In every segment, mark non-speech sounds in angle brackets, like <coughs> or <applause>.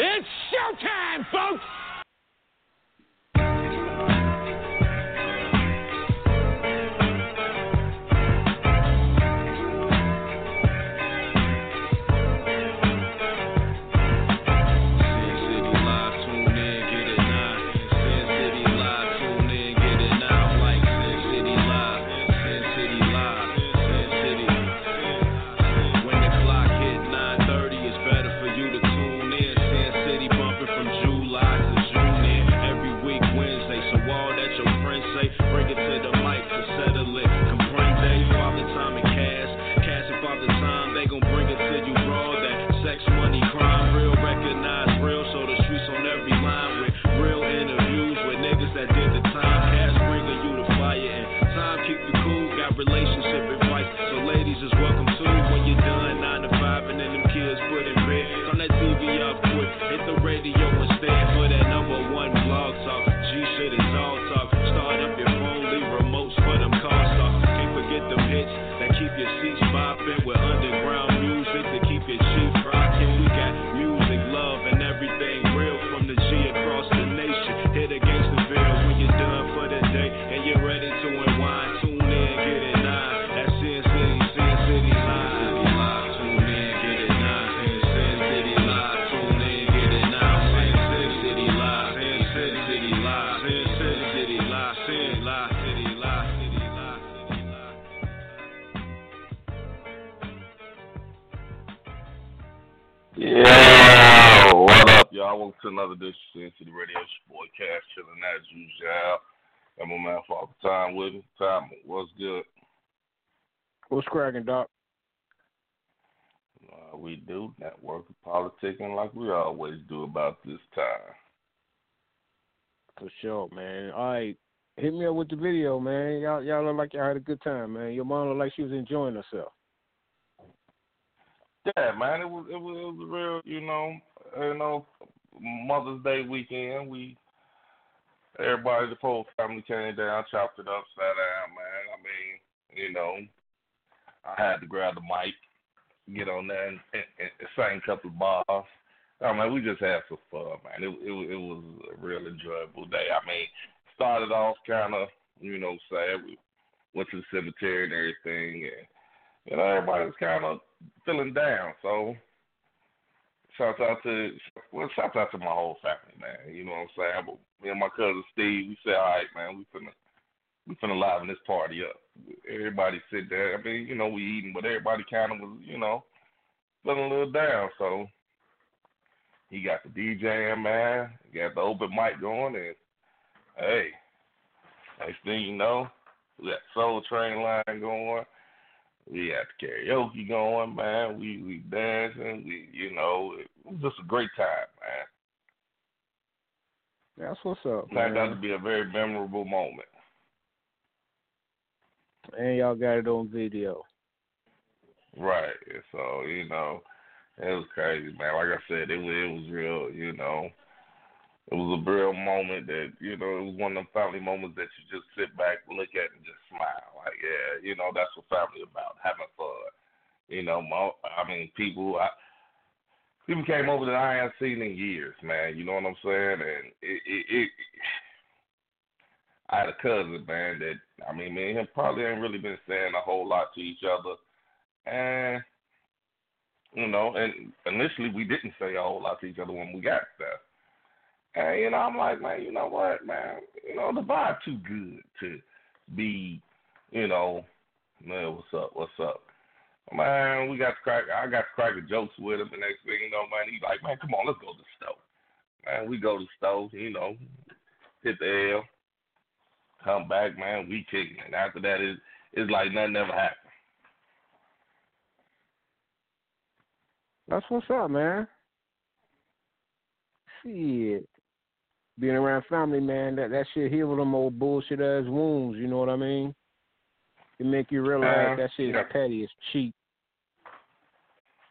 It's showtime, folks! Another edition of City Radio. Your boy Cash chilling as usual. Got my man Father Time with me. Time, what's good? What's cracking, Doc? Uh, we do network politicking like we always do about this time. For sure, man. All right, hit me up with the video, man. Y'all, y'all look like y'all had a good time, man. Your mom looked like she was enjoying herself. Yeah, man, it was it was, it was real, you know, you know, Mother's Day weekend, we everybody, the whole family came down, chopped it up, sat down, man. I mean, you know, I had to grab the mic, get on there, and, and, and sing a couple of bars. I mean, we just had some fun, man. It it, it was a real enjoyable day. I mean, started off kind of, you know, sad. We went to the cemetery and everything, and you know, everybody was kind of feeling down. So Shout out to well, shout out to my whole family, man. You know what I'm saying? But me and my cousin Steve, we said, all right, man, we finna we finna liven this party up. Everybody sit there. I mean, you know, we eating, but everybody kind of was, you know, feeling a little down. So he got the DJing, man. He got the open mic going, and hey, next thing you know, we got Soul Train line going. We had the karaoke going, man. We we dancing. We you know it was just a great time, man. That's what's up. Man. Turned out to be a very memorable moment. And y'all got it on video. Right. So you know, it was crazy, man. Like I said, it was it was real. You know, it was a real moment that you know it was one of them family moments that you just sit back, look at, and just smile. Like, yeah, you know that's what family about, having fun. You know, I mean, people, I, people came over that I haven't seen in years, man. You know what I'm saying? And it, it, it I had a cousin, man, that I mean, me and him probably ain't really been saying a whole lot to each other, and you know, and initially we didn't say a whole lot to each other when we got there. And you know, I'm like, man, you know what, man, you know, the vibe too good to be, you know, man, what's up, what's up? Man, we got to crack. I got to crack the jokes with him, and next thing you know, man, he's like, man, come on, let's go to the stove. Man, we go to the stove, you know, hit the L, come back, man, we kicking. And after that, it's, it's like nothing ever happened. That's what's up, man. Shit being around family, man, that that shit heal them old bullshit ass wounds. You know what I mean? It make you realize uh, that shit yeah. is petty, it's cheap.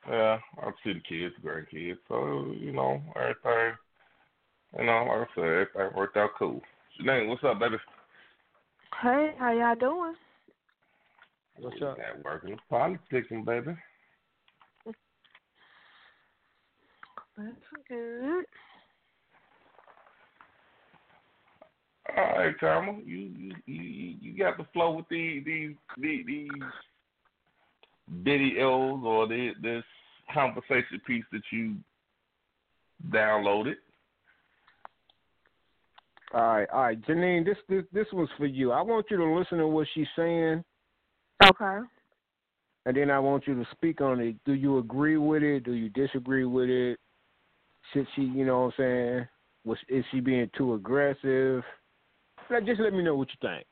Yeah, I've seen kids, great kids. So you know everything. You know, like I said, everything worked out cool. Janine, what's up, baby? Hey, how y'all doing? What's up? Working, politicking, baby. That's good. All right, Tama, you you you you got the flow with these these these, these videos or the, this conversation piece that you downloaded. All right, all right, Janine, this this this was for you. I want you to listen to what she's saying, Okay. and then I want you to speak on it. Do you agree with it? Do you disagree with it? Should she, you know what I'm saying? Was is she being too aggressive? Like, Just let me know what you think.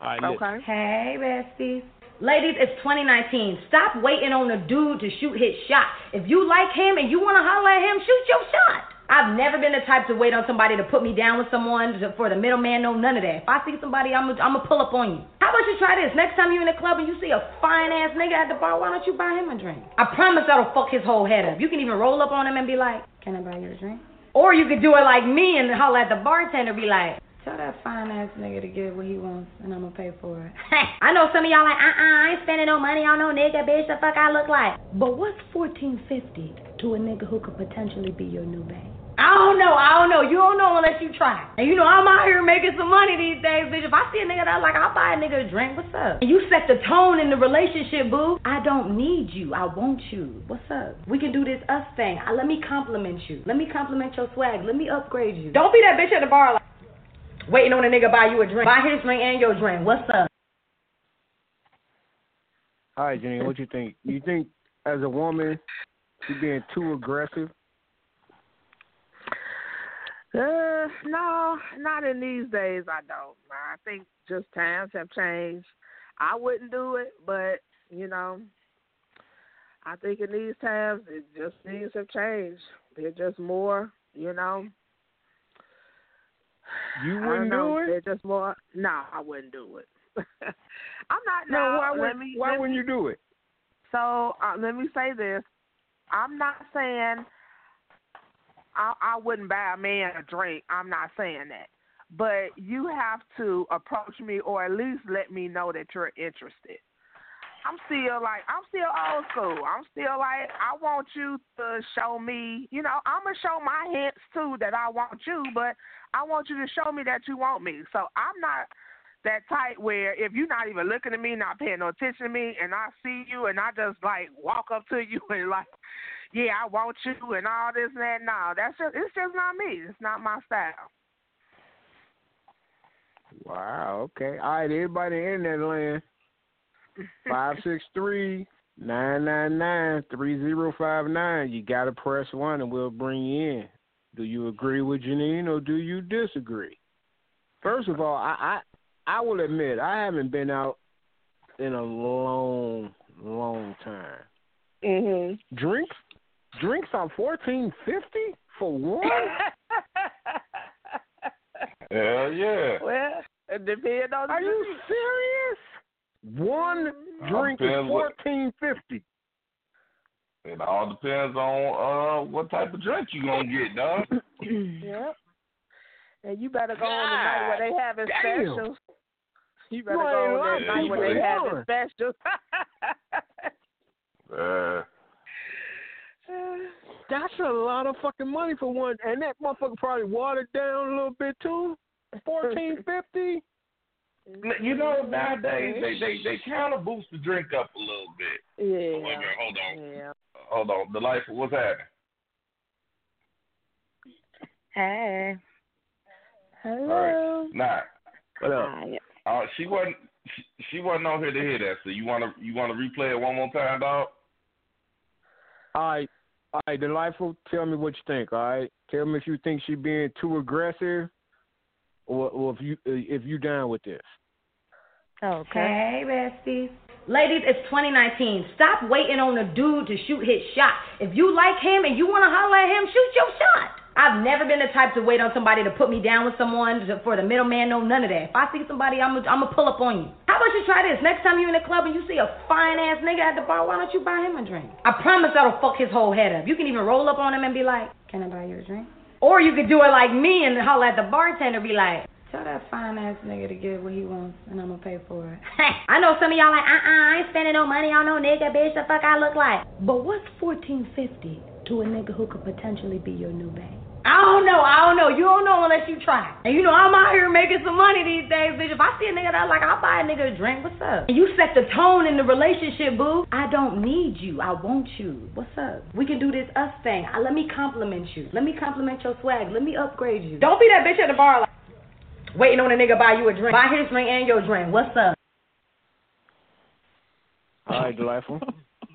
All right, listen. Okay. Hey, besties. Ladies, it's 2019. Stop waiting on a dude to shoot his shot. If you like him and you want to holler at him, shoot your shot. I've never been the type to wait on somebody to put me down with someone to, for the middleman. No, none of that. If I see somebody, I'm gonna I'm gonna pull up on you. How about you try this? Next time you in the club and you see a fine ass nigga at the bar, why don't you buy him a drink? I promise that'll fuck his whole head up. You can even roll up on him and be like, "Can I buy you a drink?" Or you could do it like me and holler at the bartender, be like, Tell that fine ass nigga to get what he wants, and I'm gonna pay for it. <laughs> I know some of y'all like, uh uh, I ain't spending no money on no nigga, bitch. The fuck I look like. But what's fourteen fifty to a nigga who could potentially be your new babe? I don't know. I don't know. You don't know unless you try. And you know I'm out here making some money these days, bitch. If I see a nigga that I like, I'll buy a nigga a drink. What's up? And you set the tone in the relationship, boo. I don't need you. I want you. What's up? We can do this us thing. I, let me compliment you. Let me compliment your swag. Let me upgrade you. Don't be that bitch at the bar like waiting on a nigga buy you a drink. Buy his drink and your drink. What's up? Right, Janine, what you think? You think as a woman she being too aggressive? Uh, no, not in these days. I don't. I think just times have changed. I wouldn't do it, but you know, I think in these times, it just things have changed. They're just more, you know. You wouldn't know. do it? They're just more. No, I wouldn't do it. <laughs> I'm not. No, no, why let would me, why wouldn't me- you do it? So uh, let me say this: I'm not saying I, I wouldn't buy a man a drink. I'm not saying that, but you have to approach me or at least let me know that you're interested. I'm still like I'm still old school. I'm still like I want you to show me. You know, I'm gonna show my hints too that I want you, but I want you to show me that you want me. So I'm not that type where if you're not even looking at me, not paying no attention to me, and I see you and I just like walk up to you <laughs> and like, yeah, I want you and all this and that. No, that's just it's just not me. It's not my style. Wow, okay. All right, everybody in that land. <laughs> Five six three nine nine nine three zero five nine. You gotta press one and we'll bring you in. Do you agree with Janine or do you disagree? First of all, I I, I will admit I haven't been out in a long, long time. Mhm. Drinks drinks on fourteen fifty for one? <laughs> Hell yeah. well, it depends on the Are you serious? One drink is fourteen fifty. It all depends on uh what type of drink you gonna get, dog. <coughs> Yep. And you better go on the night where they having damn. specials. You better You go on lying. that night where they People having specials. <laughs> Uh, That's a lot of fucking money for one, and that motherfucker probably watered down a little bit too. Fourteen fifty. <laughs> you know nowadays they they they kind of boost the drink up a little bit. yeah. Wait a hold on, Yeah. hold on. The life, what's happening? Hey. All Hello. right, nah. What up? Hi. Uh, she wasn't she, she wasn't on here to hear that. So you wanna you wanna replay it one more time, dog? All right, all right, delightful. Tell me what you think. All right, tell me if you think she's being too aggressive, or, or if you uh, if you down with this. Okay. Hey, besties. Ladies, it's 2019. Stop waiting on a dude to shoot his shot. If you like him and you want to holler at him, shoot your shot. I've never been the type to wait on somebody to put me down with someone for the middleman. No, none of that. If I see somebody, I'm gonna pull up on you. How about you try this? Next time you're in the club and you see a fine ass nigga at the bar, why don't you buy him a drink? I promise that'll fuck his whole head up. You can even roll up on him and be like, "Can I buy you a drink?" Or you could do it like me and holler at the bartender, be like, Tell that fine ass nigga to get what he wants, and I'm gonna pay for it. <laughs> I know some of y'all like, uh uh, I ain't spending no money on no nigga, bitch. The fuck I look like. But what's fourteen fifty to a nigga who could potentially be your new babe? I don't know. I don't know. You don't know unless you try. And you know I'm out here making some money these days, bitch. If I see a nigga that like, I'll buy a nigga a drink. What's up? And you set the tone in the relationship, boo. I don't need you. I want you. What's up? We can do this us thing. I, let me compliment you. Let me compliment your swag. Let me upgrade you. Don't be that bitch at the bar like waiting on a nigga buy you a drink. Buy his drink and your drink. What's up? All right, delightful.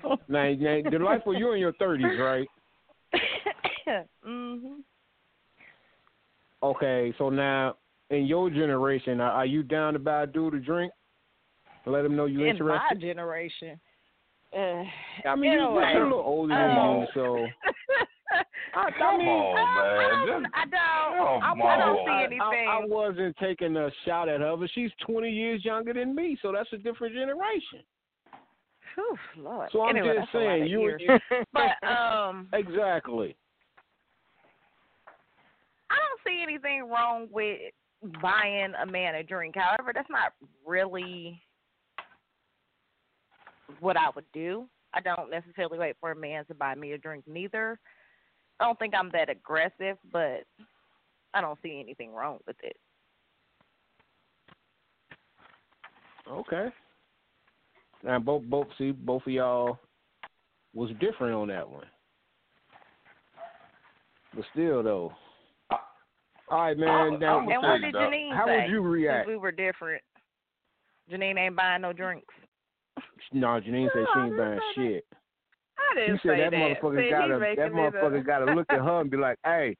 <laughs> now, now, delightful, you're in your thirties, right? <laughs> mhm. Okay, so now in your generation, are, are you down to buy a dude a drink? Let him know you In interested. In my generation. Uh, I mean, you, a you're way. a little older than Oh. you, so <laughs> I, I Come mean, on, I, man. I don't. I, Come I don't see anything. I, I wasn't taking a shot at her, but she's 20 years younger than me, so that's a different generation. Whew, Lord. So I'm anyway, just that's a lot saying, you, years. you <laughs> But um, exactly. See anything wrong with buying a man a drink. However, that's not really what I would do. I don't necessarily wait for a man to buy me a drink neither. I don't think I'm that aggressive, but I don't see anything wrong with it. Okay. Now both both see both of y'all was different on that one. But still though. All right, man. Oh, oh, I'm- now, And what did dog. Janine how say? would you react? Since we were different. Janine ain't buying no drinks. No, Janine said she ain't buying shit. I didn't said say that motherfucker See, gotta that motherfucker up. gotta look at her and be like, hey.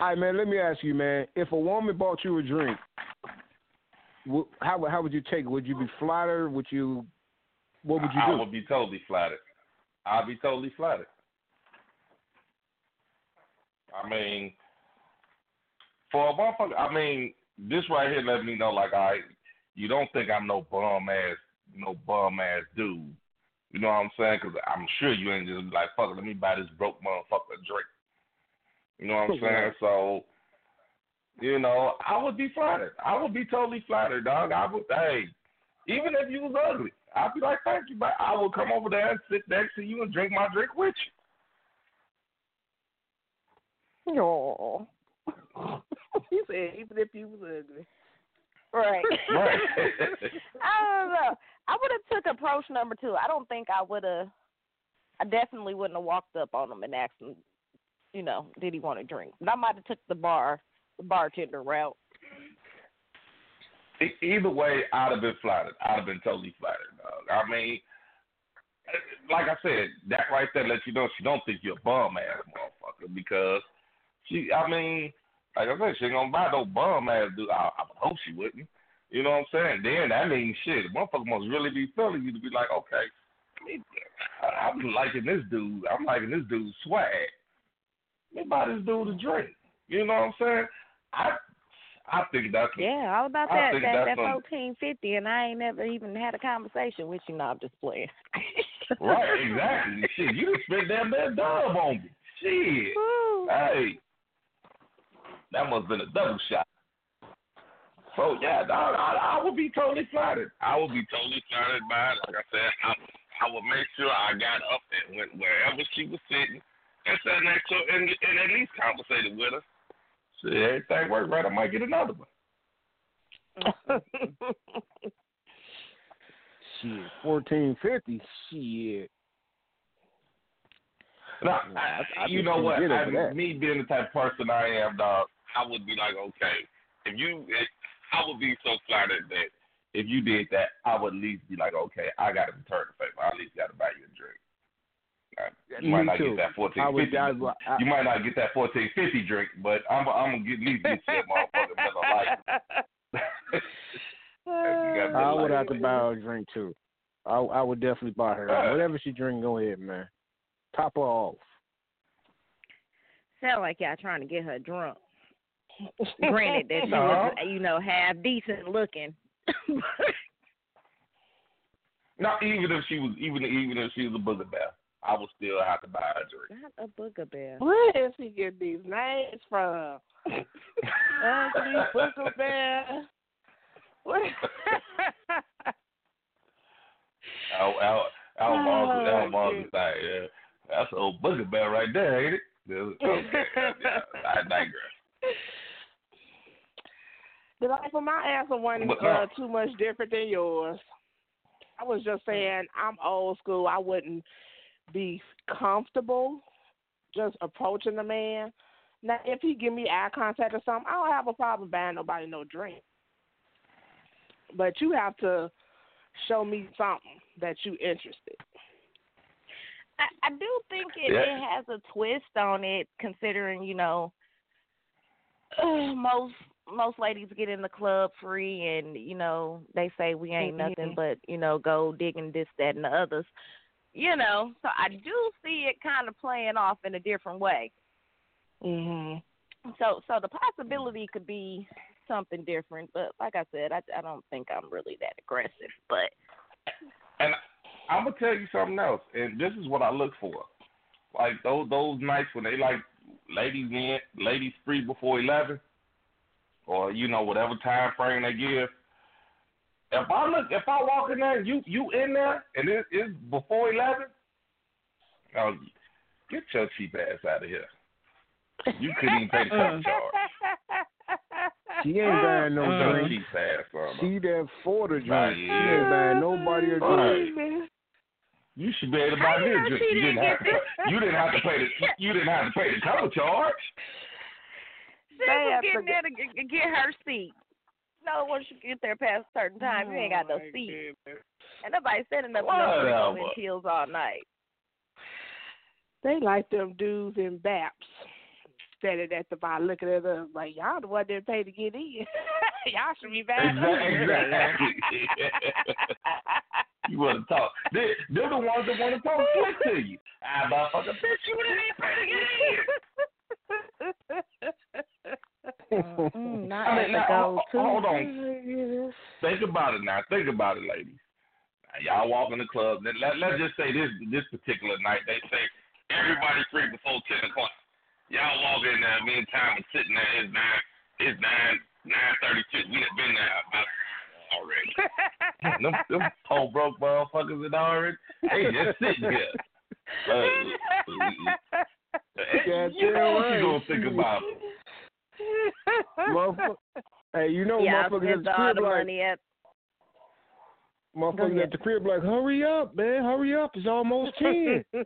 All right, man. Let me ask you, man. If a woman bought you a drink, how would- how would you take it? Would you be flattered? Would you? What would you do? I would be totally flattered. I'd be totally flattered. I mean, for a motherfucker, I mean, this right here let me know, like, right, you don't think I'm no bum ass, no bum ass dude. You know what I'm saying? Because I'm sure you ain't just like, fuck it, let me buy this broke motherfucker a drink. You know what I'm <laughs> saying? So, you know, I would be flattered. I would be totally flattered, dog. I would, hey, even if you was ugly, I'd be like, thank you, but I would come over there and sit next to you and drink my drink with you. No. <laughs> <laughs> he said even if you was ugly. Right. <laughs> Right. <laughs> I don't know. I would have took approach number two. I don't think I would have. I definitely wouldn't have walked up on him and asked him, you know, did he want a drink? But I might have took the bar, the bartender route. Either way, I'd have been flattered. I'd have been totally flattered, dog. I mean, like I said, that right there lets you know she don't think you're a bum ass motherfucker because she, I mean, like I said, she ain't gonna buy no bum ass dude. I, I would hope she wouldn't. You know what I'm saying? Then that means shit. The motherfucker must really be feeling you to be like, okay, I mean, I- I'm liking this dude. I'm liking this dude's swag. Let me buy this dude a drink. You know what I'm saying? I, I think that's Yeah, all about that that that fourteen fifty, and I ain't never even had a conversation with you. No, I'm just playing. Right, <laughs> exactly. Shit, you spent damn near dub on me. Shit. Woo. Hey. That must have been a double shot. So yeah, dog, I, I would be totally flattered. I would be totally flattered by it. Like I said, I, I would make sure I got up and went wherever she was sitting and sat next to her and, and at least conversated with her. See, everything worked right, I might get another one. <laughs> Shit, fourteen fifty. Shit. Now, I- I, I you know what? I, me being the type of person I am, dog, I would be like, okay, if you, if, I would be so flattered that if you did that, I would at least be like, okay, I got to return the favor. I at least got to buy you a drink. Uh, You Me might not too. get that fourteen I would. fifty. I, You might not get that fourteen fifty drink, but I'm, I'm gonna get, at least get you a motherfucker Miller Lite. <laughs> You I would have to buy her a drink too. I I would definitely buy her Right. whatever she drink. Go ahead, man. Top her off. Sound like y'all trying to get her drunk. Granted that <laughs> she No. was, you know, half decent looking. <laughs> Not even if she was, even even if she was a booger bear, I would still have to buy her a drink. Not a booger bear. Where does he get these names from? Ugly <laughs> booger bear. What? Al Al Al Oh, Marcus Al shit. Marcus yeah. That's an old booger bear right there, ain't it? Okay, yeah, I digress. Did I, for my answer wasn't uh, too much different than yours. I was just saying I'm old school. I wouldn't be comfortable just approaching the man. Now, if he give me eye contact or something, I don't have a problem buying nobody no drink. But you have to show me something that you interested. I, I do think it, Yeah. it has a twist on it, considering you know <clears throat> most most ladies get in the club free, and you know they say we ain't nothing Mhm. but you know gold digging this, that, and the others. You know, so I do see it kind of playing off in a different way. Mhm. So so the possibility could be something different, but like I said, I I don't think I'm really that aggressive, but And I'm gonna tell you something else, and this is what I look for. Like those those nights when they like ladies in, ladies free before eleven, or you know whatever time frame they give. If I look, if I walk in there and you you in there and it, it's before eleven, oh, get your cheap ass out of here. You couldn't even pay the <laughs> cover charge. She ain't mm. buying no Get your drink. cheap ass from her. She there for the drink. Right, She ain't buying nobody a drink. Right. You should be able to buy How me a know drink. You didn't didn't have to. Pay, you didn't have to pay the. You didn't have to pay the cover charge. She They was have to getting get- there to get, get her seat. No, once you get there past a certain time, you ain't got no Oh, my seat. goodness. And nobody setting up no Whatever. in heels all night. They like them dudes in BAPS standing at the bar looking at us like, y'all the one that paid to get in. <laughs> y'all should be back. Exactly. <laughs> you want to talk? They, they're the ones that want to talk slick to you. Ah, motherfucker, bitch, you didn't even pay to get in. <laughs> <laughs> Mm, not I at mean, now, go ho- to. hold on. Think about it now. Think about it, ladies. Now, y'all walk in the club. Then Let, let's just say this this particular night. They say everybody's free before ten o'clock. Y'all walk in there. Me and Tom is sitting there. It's nine. It's nine nine thirty two. We done been there about already. <laughs> them, them poor broke motherfuckers in already. They just sitting here. <laughs> Uh, Yeah, you know what right. you gonna think about? Motherfucker. <laughs> Hey, you know yeah, I motherfuckers at spent the crib like money at. Go motherfuckers ahead. at the crib like, hurry up, man, hurry up, it's almost <laughs> ten. <laughs>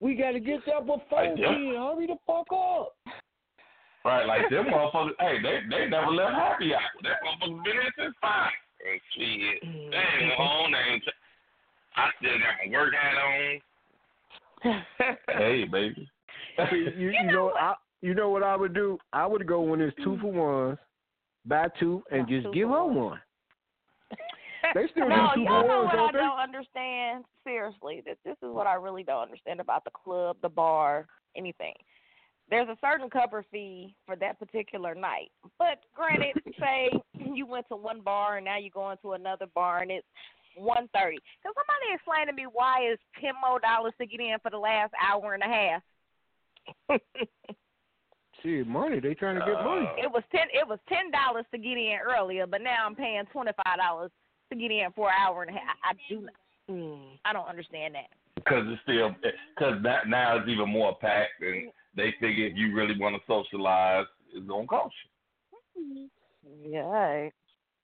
we gotta get there before ten. Hurry the fuck up. Right, like them motherfuckers. Hey, they they never left happy hour. That motherfucker been there since five. And shit, they ain't home. They ain't. I still got my work hat on. Hey, baby. See, you, you know, I, you know what I would do? I would go when it's two mm. for ones, buy two, and just give her one. one. <laughs> They still No, do two y'all for know ones, what I don't they? don't understand. Seriously, this this is what I really don't understand about the club, the bar, anything. There's a certain cover fee for that particular night. But granted, <laughs> say you went to one bar and now you're going to another bar and it's one thirty. Can somebody explain to me why is ten more dollars to get in for the last hour and a half? <laughs> Shit, money. They trying to get money. Uh, It was ten. It was ten dollars to get in earlier, but now I'm paying twenty five dollars to get in for an hour and a half. I, I do. not- Mm. I don't understand that. Cause it's still, cause that now it's even more packed, and they figure if you really want to socialize, it's gonna cost you. Yeah.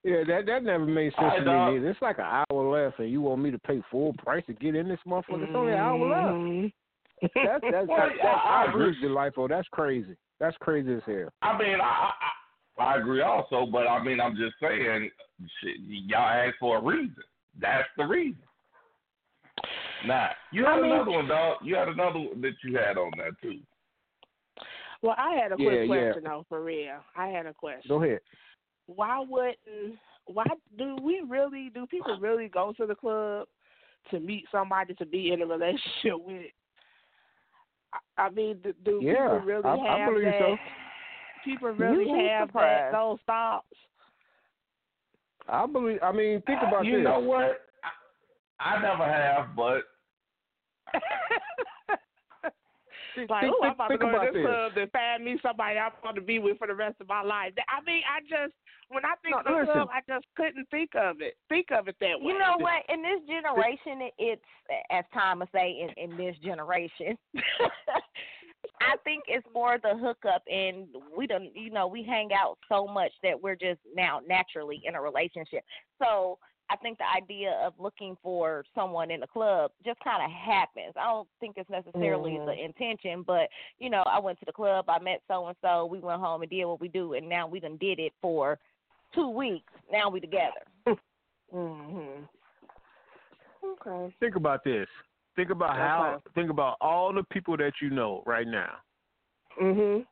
Yeah, that that never made sense Alright, to dog. me. Either. It's like an hour left, and you want me to pay full price to get in this motherfucker? It's only an hour left. Mhm. That's that's, <laughs> Well, that's, that's I I agree. agree with Delightful. That's crazy. That's crazy as hell. I mean, I, I I agree also, but I mean, I'm just saying, shit, y'all asked for a reason. That's the reason. Nah, you had I mean- another one, dog. You had another one that you had on that too. Well, I had a quick Yeah, yeah. question though, for real. I had a question. Go ahead. Why wouldn't? Why do we really? Do people really go to the club to meet somebody to be in a relationship <laughs> with? I- I mean, do, do Yeah, people really I- I have believe that? so. People really You'd have that, those thoughts. I believe. I mean, think uh, about you this. You know what? I, I never have, but Think, <laughs> like, think, oh, I'm about to go to this club to find me somebody I'm going to be with for the rest of my life. I mean, I just when I think No, of club, I just couldn't think of it. Think of it that way. You know what? In this generation, it- it's as time would say in in this generation. <laughs> I think it's more the hookup, and we don't, you know, we hang out so much that we're just now naturally in a relationship. So I think the idea of looking for someone in the club just kind of happens. I don't think it's necessarily Mhm. the intention, but you know, I went to the club, I met so and so, we went home and did what we do, and now we done did it for two weeks. Now we together. <laughs> Mhm. Okay. Think about this. Think about how. Think about all the people that you know right now. Mhm.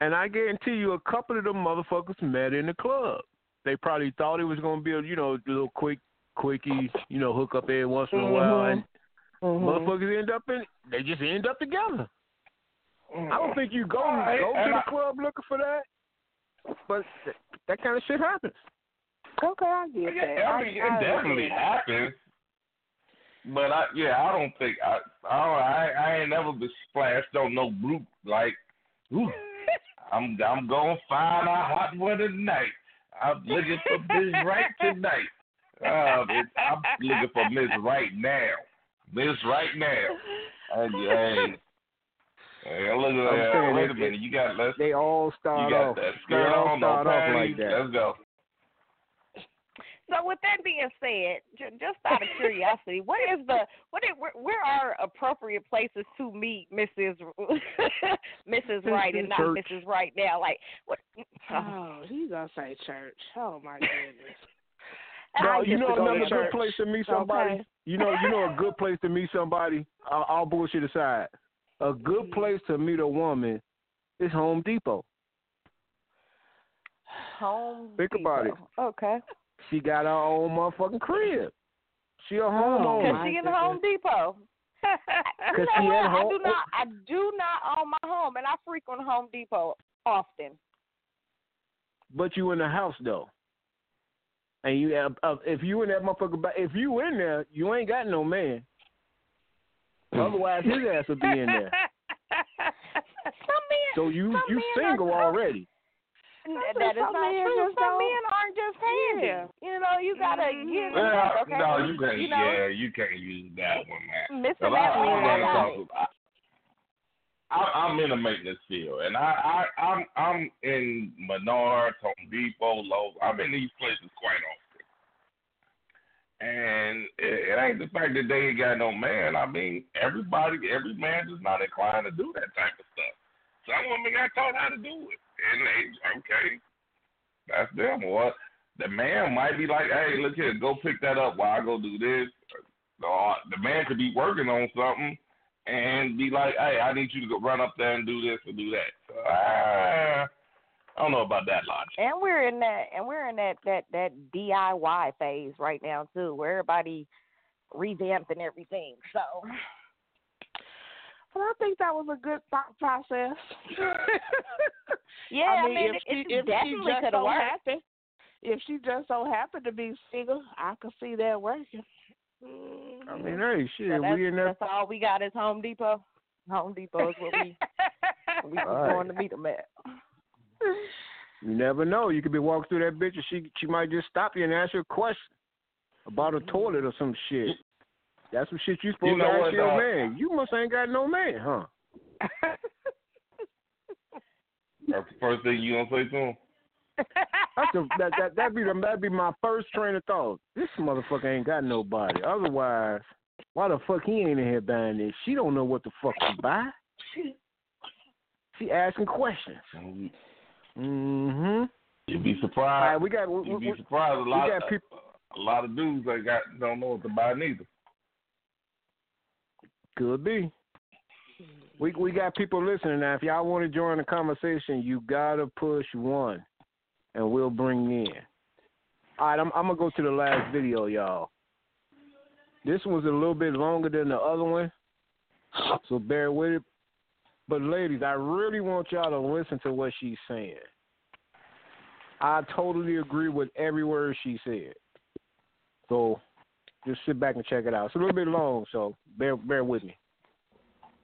And I guarantee you, a couple of them motherfuckers met in the club. They probably thought it was gonna be a you know a little quick, quickie, you know, hook up every once in a while, and Mhm. motherfuckers end up in. They just end up together. I don't think you go Alright, go to the I- club looking for that, but that kind of shit happens. Okay, I get Yeah, that. I mean, I, it I definitely understand. happens. But I, yeah, I don't think I, I, don't, I, I ain't never been splashed on no group like, ooh, <laughs> I'm, I'm gonna find a hot one tonight. I'm looking for Miss Right tonight. Uh, I'm looking for Miss Right now. Miss Right now. And hey, hey, look at that. Wait a minute, you got let's, They all you start got off. that They all on, no start off like that. Let's go. So with that being said, just out of curiosity, what is the what is, where, where are appropriate places to meet Mrs. <laughs> Mrs. Right and not Church. Mrs. Right now? Like what? Oh, he's gonna say church. Oh my goodness. No, you know to another good church. place to meet somebody. Okay. You know, you know a good place to meet somebody. All, all bullshit aside, a good Mhm. place to meet a woman is Home Depot. Home. Think about it. Depot. Okay. She got her own motherfucking crib. She a Oh, homeowner. Cause she in goodness. Home Depot. <laughs> Cause you she know what? at I do not. I do not own my home, and I frequent Home Depot often. But you in the house though. And you, uh, uh, if you in that motherfucker, if you in there, you ain't got no man. Otherwise, his ass would be in there. <laughs> Some men. So you Some you men single so- already. N- Some That is not men true. Some don't- men aren't just handy. Yeah. You know, you gotta Mhm. give Well, yourself, okay? no, you can't. You know, yeah, you can't use that one, man. Mr. Well, I, Matthews, I, I wanna got talk it. about- I, I'm in the maintenance field, and I, I, I'm, I'm in Menards, Home Depot, Lowe's. I'm in these places quite often, and it, it ain't the fact that they ain't got no man. I mean, everybody, every man is not inclined to do that type of stuff. Some women got taught how to do it, okay, that's them. Or the man might be like, hey, look here, go pick that up while I go do this. Or the man could be working on something and be like, hey, I need you to go run up there and do this or do that. So, uh, I don't know about that logic. And we're in that, and we're in that that that DIY phase right now too, where everybody revamping everything. So Well, I think that was a good thought process. <laughs> yeah, I mean, if it, she, it if she definitely just could have so worked. happen, if she just so happened to be single, I could see that working. I mean, hey, shit, So that's, we in there. that's all we got is Home Depot. Home Depot is what we <laughs> we All right. going to meet them at. You never know. You could be walking through that bitch, and she she might just stop you and ask you a question about a toilet or some shit. That's some shit you supposed know to ask what, your dog? man. You must ain't got no man, huh? <laughs> That's the first thing you gonna say to him. That's the, that that that be the, that'd be my first train of thought. This motherfucker ain't got nobody. Otherwise, why the fuck he ain't in here buying this? She don't know what the fuck to buy. She asking questions. Mm-hmm. You'd be All right, surprised. we got we, You'd be surprised. A lot, got people- a lot of dudes that got don't know what to buy neither. Could be. We we got people listening now. If y'all want to join the conversation, you gotta push one, and we'll bring in. All right, I'm I'm gonna go to the last video, y'all. This one's a little bit longer than the other one, so bear with it. But ladies, I really want y'all to listen to what she's saying. I totally agree with every word she said. So just sit back and check it out. It's a little bit long, so bear bear with me.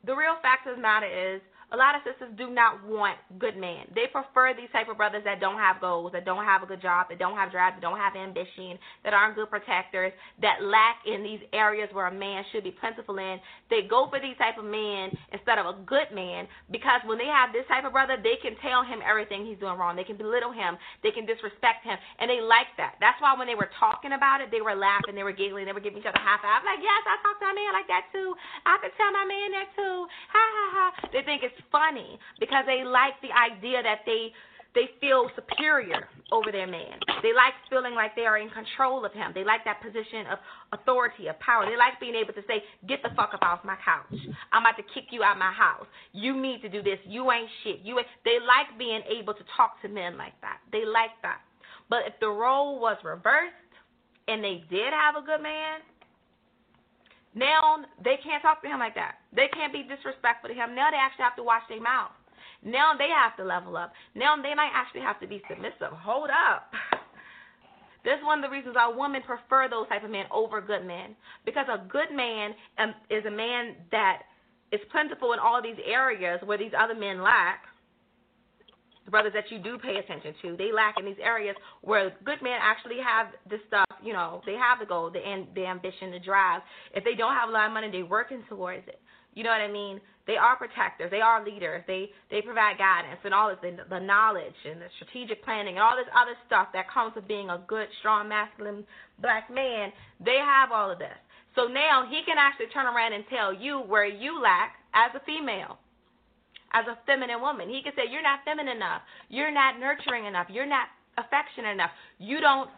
the real fact of the matter is a lot of sisters do not want good men. They prefer these type of brothers that don't have goals, that don't have a good job, that don't have drive, that don't have ambition, that aren't good protectors, that lack in these areas where a man should be plentiful in. They go for these type of men instead of a good man because when they have this type of brother, they can tell him everything he's doing wrong. They can belittle him, they can disrespect him, and they like that. That's why when they were talking about it, they were laughing, they were giggling, they were giving each other half five. Like, yes, I talk to my man like that too. I could tell my man that too. Ha ha ha. They think it's funny because they like the idea that they they feel superior over their man. They like feeling like they are in control of him. They like that position of authority, of power. They like being able to say, "Get the fuck up off my couch. I'm about to kick you out my house. You need to do this. You ain't shit. You." Ain't. They like being able to talk to men like that. They like that. But if the role was reversed and they did have a good man, now they can't talk to him like that. They can't be disrespectful to him. Now they actually have to watch their mouth. Now they have to level up. Now they might actually have to be submissive. Hold up. <laughs> This is one of the reasons why women prefer those type of men over good men. Because a good man um, is a man that is plentiful in all these areas where these other men lack the brothers that you do pay attention to, they lack in these areas where good men actually have this stuff. You know, they have the goal, the the ambition, the drive. If they don't have a lot of money, they're working towards it. You know what I mean? They are protectors. They are leaders. They they provide guidance and all this the, the knowledge and the strategic planning and all this other stuff that comes with being a good, strong, masculine black man. They have all of this. So now he can actually turn around and tell you where you lack as a female as a feminine woman. He could say, You're not feminine enough. You're not nurturing enough. You're not affectionate enough. You don't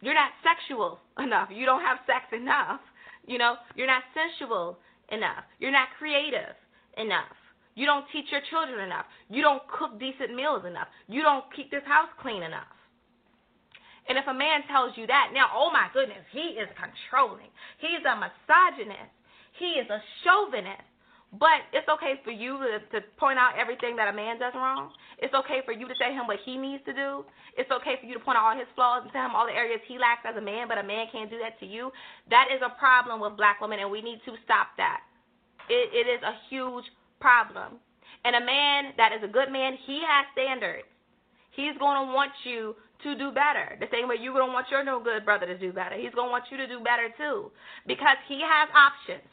you're not sexual enough. You don't have sex enough. You know, you're not sensual enough. You're not creative enough. You don't teach your children enough. You don't cook decent meals enough. You don't keep this house clean enough. And if a man tells you that, now, oh my goodness, he is controlling. He's a misogynist. He is a chauvinist. But it's okay for you to, to point out everything that a man does wrong. It's okay for you to tell him what he needs to do. It's okay for you to point out all his flaws and tell him all the areas he lacks as a man, but a man can't do that to you. That is a problem with black women, and we need to stop that. It, it is a huge problem. And a man that is a good man, he has standards. He's going to want you to do better. The same way you're going to want your no good brother to do better. He's going to want you to do better too because he has options.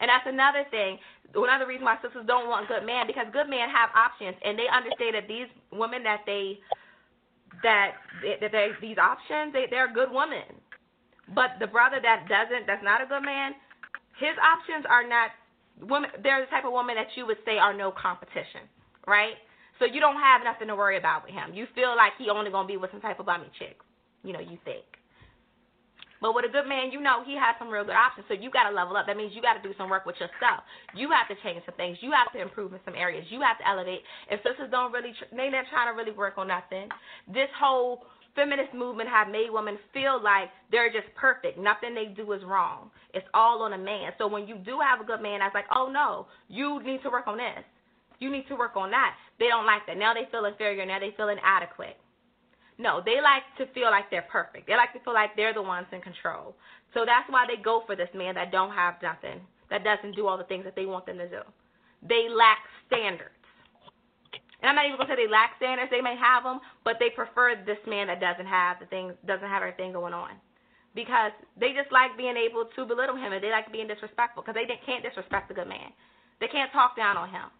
And that's another thing. Another reason why sisters don't want good men because good men have options and they understand that these women that they that that they these options they they're good women. But the brother that doesn't that's not a good man, his options are not women. They're the type of woman that you would say are no competition, right? So you don't have nothing to worry about with him. You feel like he only gonna be with some type of bummy chick. You know, you think. But with a good man, you know he has some real good options. So you got to level up. That means you got to do some work with yourself. You have to change some things. You have to improve in some areas. You have to elevate. If sisters don't really, they not trying to really work on nothing. This whole feminist movement have made women feel like they're just perfect. Nothing they do is wrong. It's all on a man. So when you do have a good man, was like, oh no, you need to work on this. You need to work on that. They don't like that. Now they feel inferior. Now they feel inadequate. No, they like to feel like they're perfect. They like to feel like they're the ones in control. So that's why they go for this man that don't have nothing, that doesn't do all the things that they want them to do. They lack standards. And I'm not even gonna say they lack standards. They may have them, but they prefer this man that doesn't have the things, doesn't have everything going on, because they just like being able to belittle him and they like being disrespectful because they can't disrespect a good man. They can't talk down on him.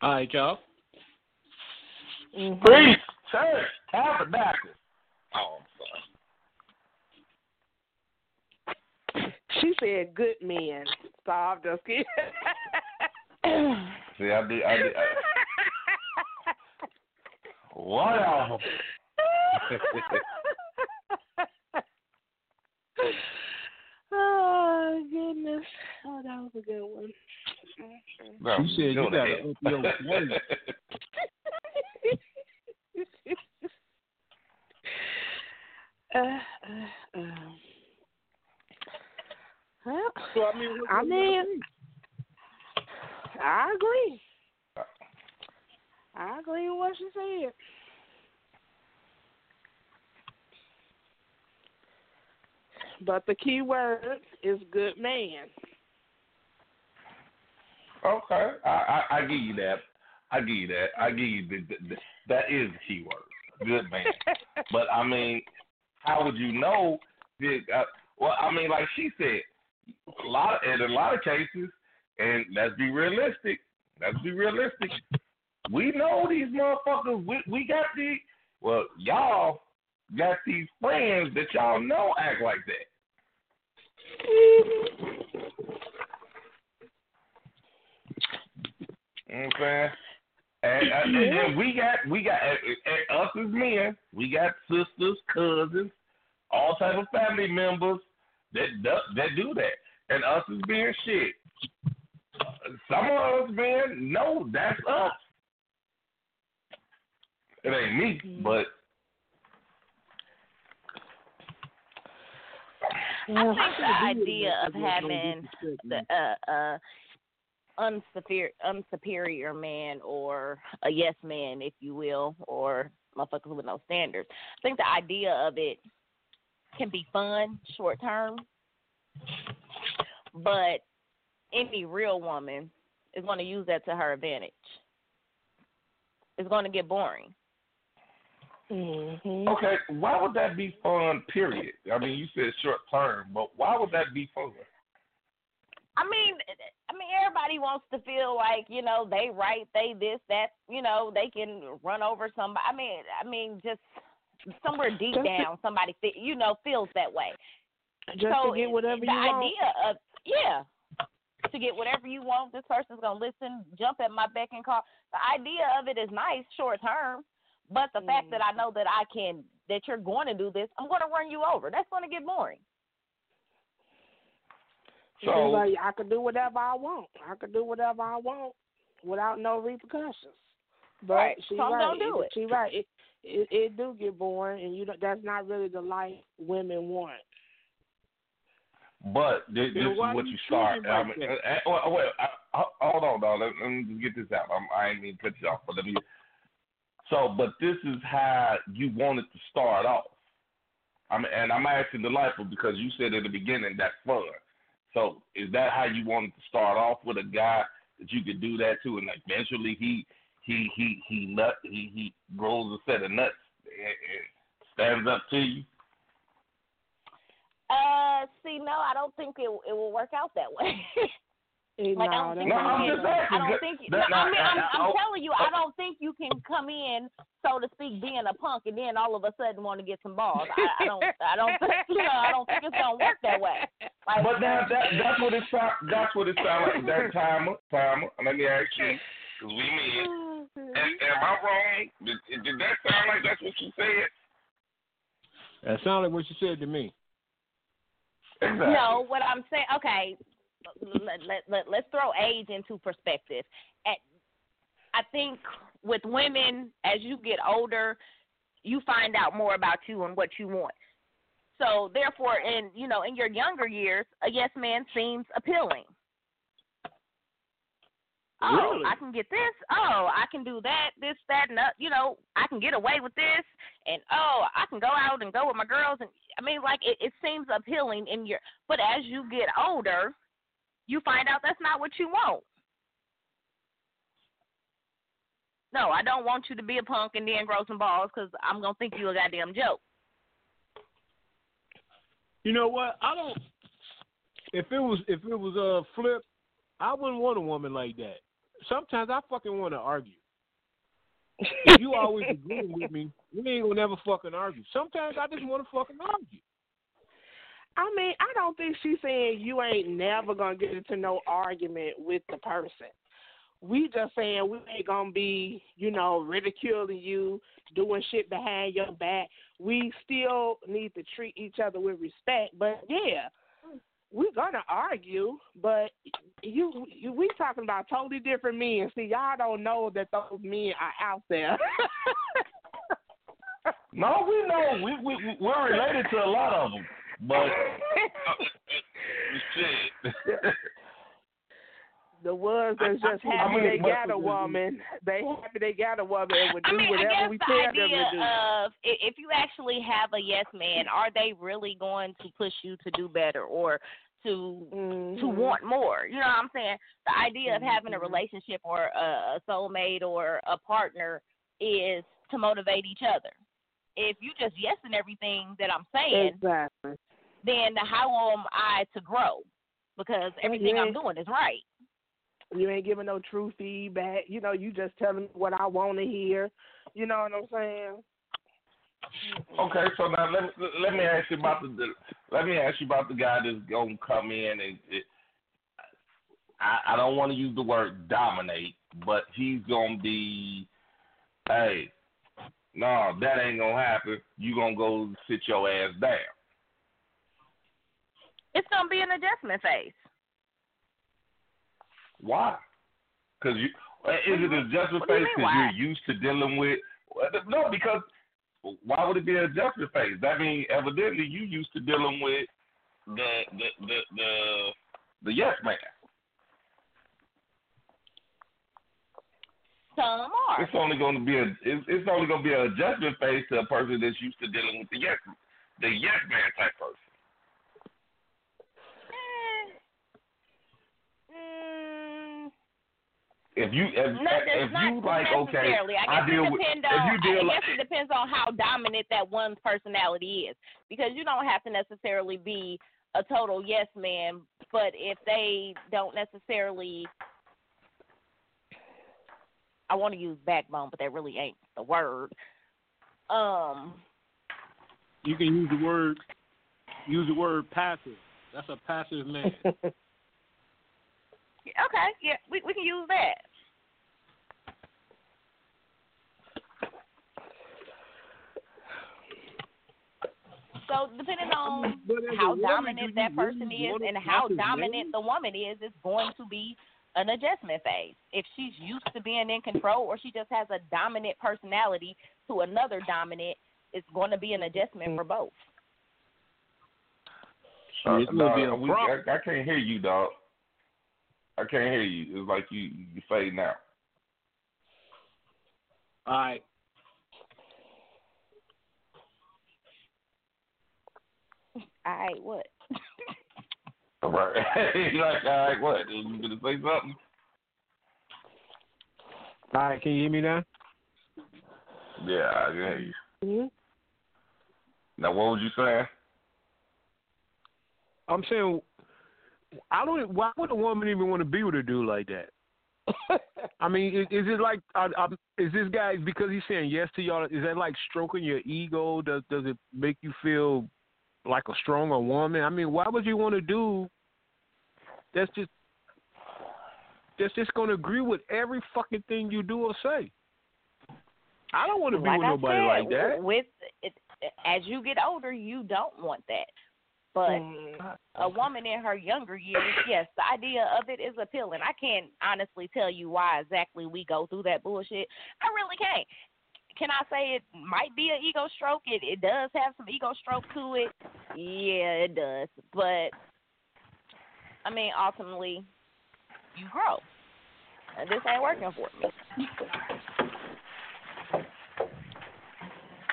All right, y'all. Mm-hmm. Priest, church, tabernacle. Oh, I'm sorry. She said good men. So I'm just kidding. See, I did. I did. I, wow. <laughs> oh goodness! Oh, that was a good one. No, she said you got to up your weight. Uh, uh, uh. Well, so, I mean, I, mean I agree. I agree with what she said. But the key word is good man. Okay, I, I I give you that. I give you that. I give you the, the, the, that is the key word, good man. <laughs> but I mean, how would you know? That, uh, well, I mean, like she said, a lot in a lot of cases, and let's be realistic. Let's be realistic. We know these motherfuckers. We we got the well, y'all got these friends that y'all know act like that. You know what I'm saying? And, uh, and, and then we got we got and, and us as men, we got sisters, cousins, all type of family members that that do that, and us as being shit. Some of us men know that's us. It ain't me, mm-hmm. but I think the idea of having the uh, uh, unsuperior, unsuperior man or a yes man, if you will, or motherfuckers with no standards. I think the idea of it can be fun short term, but any real woman is going to use that to her advantage. It's going to get boring. Mm-hmm. okay, why would that be fun? Period. I mean, you said short term, but why would that be fun? I mean, I mean, everybody wants to feel like you know they right, they this, that, you know, they can run over somebody. I mean, I mean, just somewhere deep down, somebody you know feels that way. Just so to get whatever the you want. idea of yeah, to get whatever you want. This person's gonna listen, jump at my beck and call. The idea of it is nice short term, but the fact mm. that I know that I can, that you're going to do this, I'm going to run you over. That's going to get boring. It's So like I could do whatever I want. I could do whatever I want without no repercussions. But Right. she So right. don't do it. She right. It, it it do get boring, and you know that's not really the life women want. But this, this is what you you start. treat I mean, that? uh, uh, well, I, I, hold on, dog. Let, let me just get this out. I'm, I ain't mean to cut you off, but let me. So, but this is how you wanted to start off. I mean, and I'm asking the lifer because you said at the beginning that's fun. So, is that how you wanted to start off with a guy that you could do that to, and eventually he he he he nut he he grows a set of nuts and, and stands up to you? Uh, see, no, I don't think it it will work out that way. <laughs> Like no, I don't think, no, I'm just asking. I don't think. That- no, I mean, I'm, I'm oh, telling you, I don't think you can come in, so to speak, being a punk, and then all of a sudden want to get some balls. I, I don't. I don't think. <laughs> You know, I don't think it's gonna work that way. Like, But now that that's what it sound that's what it sound like. That timer, timer. Let me ask you, because we men. Am, am I wrong? Did, did that sound like that's what you said? That sounded like what you said to me. Exactly. No, what I'm saying, okay, let, let, let, let's throw age into perspective. At, I think with women, as you get older, you find out more about you and what you want. So therefore, in you know, in your younger years, a yes man seems appealing. Oh, Really? I can get this. Oh, I can do that, this, that, and that. You know, I can get away with this, and oh, I can go out and go with my girls. And I mean, like it, it seems appealing in your. But as you get older, you find out that's not what you want. No, I don't want you to be a punk and then grow some balls because I'm gonna think you a goddamn joke. You know what? I don't. If it was if it was a flip, I wouldn't want a woman like that. Sometimes I fucking want to argue. If you always <laughs> agreeing with me, we ain't gonna never fucking argue. Sometimes I just want to fucking argue. I mean, I don't think she's saying you ain't never gonna get into no argument with the person. We just saying we ain't gonna be, you know, ridiculing you, doing shit behind your back. We still need to treat each other with respect. But yeah, we're gonna argue. But you, you we talking about totally different men. See, y'all don't know that those men are out there. <laughs> No, we know we we we- we're related to a lot of them, but <laughs> shit. <laughs> The ones that's just happy mean, they got a woman, they happy they got a woman and would I do mean, I whatever guess we the tell them idea to do. of if you actually have a yes man, are they really going to push you to do better or to to Mhm. want more? You know what I'm saying? The idea of having a Mhm. relationship or a, a soulmate or a partner is to motivate each other. If you just yesing everything that I'm saying, Exactly. then how am I to grow? Because everything I'm doing is right. You ain't giving no true feedback. You know, you just telling me what I want to hear. You know what I'm saying? Okay, so now let me let me ask you about the, the let me ask you about the guy that's gonna come in and it, I I don't want to use the word dominate, but he's gonna be, hey, no, that ain't gonna happen. You gonna go sit your ass down. It's gonna be an adjustment phase. Why? Because you is it a adjustment you phase because why? you're used to dealing with? No, because why would it be an adjustment phase? That means evidently you used to dealing with the the the the, the yes man. Some are. It's only going to be a it's, it's only going to be an adjustment phase to a person that's used to dealing with the yes the yes man type person. Mm, If you if, not, if not you like okay. I guess I deal it with depends if on. you deal I like guess it depends on how dominant that one's personality is, because you don't have to necessarily be a total yes man, but if they don't necessarily, I want to use backbone, but that really ain't the word. Um, You can use the word use the word passive. That's a passive man. <laughs> okay, yeah, we we can use that. So depending on But as a how dominant that person is and how dominant the woman is, it's going to be an adjustment phase. If she's used to being in control or she just has a dominant personality to another dominant, it's going to be an adjustment for both. Shit, it's gonna be a Uh, we. I, I can't hear you, dog. I can't hear you. It's like you you fading out. All right. All <laughs> right, <laughs> what? All right. you like, all right, what? You gonna say something? All right, can you hear me now? Yeah, I can hear you. Mhm. Now, what was you saying? I'm saying, I don't. Why would a woman even want to be with a dude like that? <laughs> I mean, is, is it like, I, I, is this guy because he's saying yes to y'all? Is that like stroking your ego? Does does it make you feel like a stronger woman? I mean, why would you want to do? That's just that's just gonna agree with every fucking thing you do or say. I don't want to be like with I nobody said, like that. With it, as you get older, you don't want that. But Mm. a woman in her younger years, yes, the idea of it is appealing. I can't honestly tell you why exactly we go through that bullshit. I really can't. Can I say it might be an ego stroke? It it does have some ego stroke to it. Yeah, it does. But I mean, ultimately, you grow. And this ain't working for me.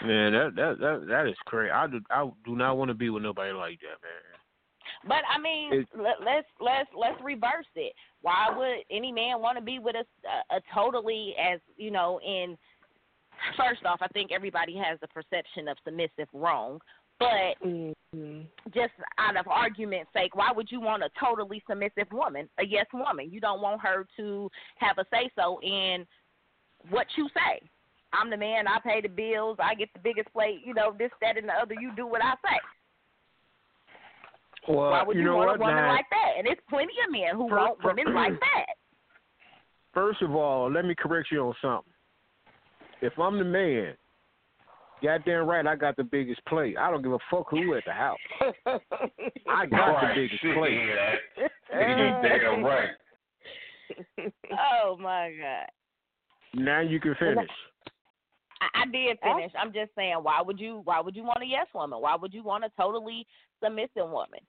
Man, that that that that is crazy. I do I do not want to be with nobody like that, man. But I mean, It- let, let's let's let's reverse it. Why would any man want to be with a, a, a totally as you know? In first off, I think everybody has the perception of submissive wrong. But Mhm. just out of argument's sake, why would you want a totally submissive woman, a yes woman? You don't want her to have a say so in what you say. I'm the man. I pay the bills. I get the biggest plate. You know this, that, and the other. You do what I say. Well, Why would you, know want what? a woman now, like that? And there's plenty of men who For- want for- women like that. <clears throat> First of all, let me correct you on something. If I'm the man, goddamn right, I got the biggest plate. I don't give a fuck who at the house. I <laughs> got All the biggest shit, plate. <laughs> You damn right. oh my god. Now you can finish. I, I did finish. I'm just saying, why would you? Why would you want a yes woman? Why would you want a totally submissive woman?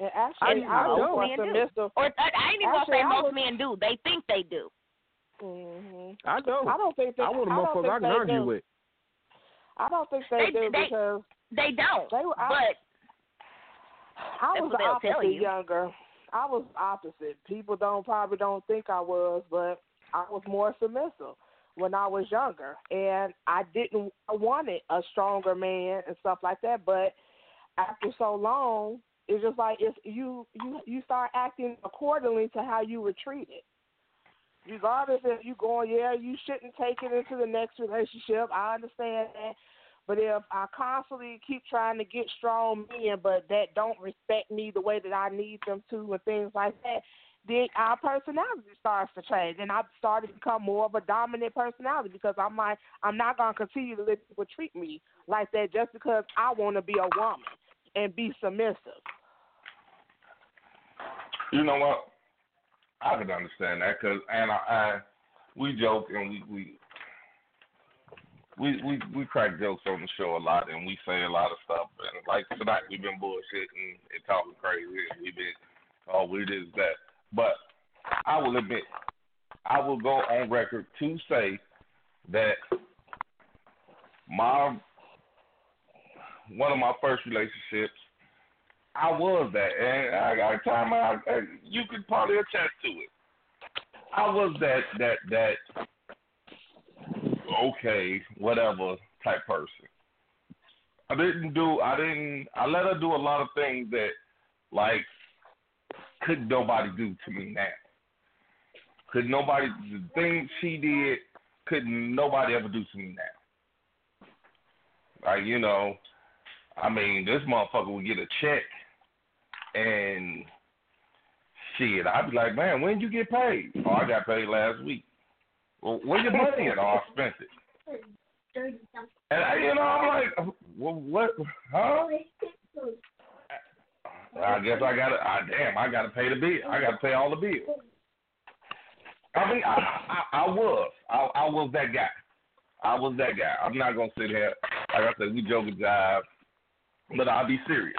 And actually, I, I, was most more men do. submissive. Or I, I ain't even gonna say most was- men do. They think they do. Hmm I don't. I don't think they. I want a I don't motherfucker think I can they argue do. with. I don't think they, They- do they- because They don't. they were. I, but I was the opposite you. younger. I was opposite. People don't probably don't think I was, but I was more submissive when I was younger, and I didn't I wanted a stronger man and stuff like that. But after so long, it's just like if you you you start acting accordingly to how you were treated. Regardless if you going, yeah, you shouldn't take it into the next relationship. I understand that. But if I constantly keep trying to get strong men, but that don't respect me the way that I need them to, and things like that, then our personality starts to change, and I started to become more of a dominant personality because I'm like, I'm not gonna continue to let people treat me like that just because I want to be a woman and be submissive. You know what? I can understand that because and I, I we joke and we we we we crack jokes on the show a lot and we say a lot of stuff and like tonight we've been bullshitting and talking crazy and we've been oh we this that. But I will admit I will go on record to say that my one of my first relationships I was that, and I got time. I, you could probably attest to it. I was that that that okay, whatever type person. I didn't do. I didn't. I let her do a lot of things that, like, could nobody do to me now. Could nobody the things she did couldn't nobody ever do to me now. Like you know, I mean, this motherfucker would get a check and shit, I'd be like, man, when did you get paid? Oh, I got paid last week. Well, where your money at? Oh, I spent it. And I, you know, I'm like, well, what? Huh? I guess I got to. I, damn, I got to pay the bill. I got to pay all the bills. I mean, I, I, I was, I, I was that guy. I was that guy. I'm not gonna sit here, like I said, we joke and jive, but I'll be serious.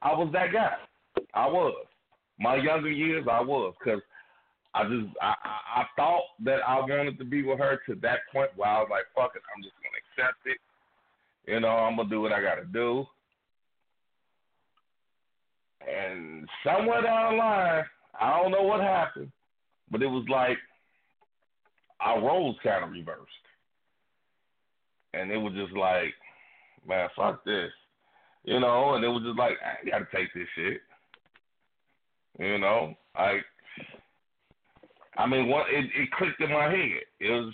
I was that guy. I was. My younger years, I was, cause I just, I, I, I thought that I wanted to be with her to that point where I was like, fuck it, I'm just gonna accept it. You know, I'm gonna do what I gotta do. And somewhere down the line, I don't know what happened, but it was like our roles kind of reversed. And it was just like, man, fuck this. You know, and it was just like, I gotta take this shit. You know, I. I mean, one, it, it clicked in my head. It was,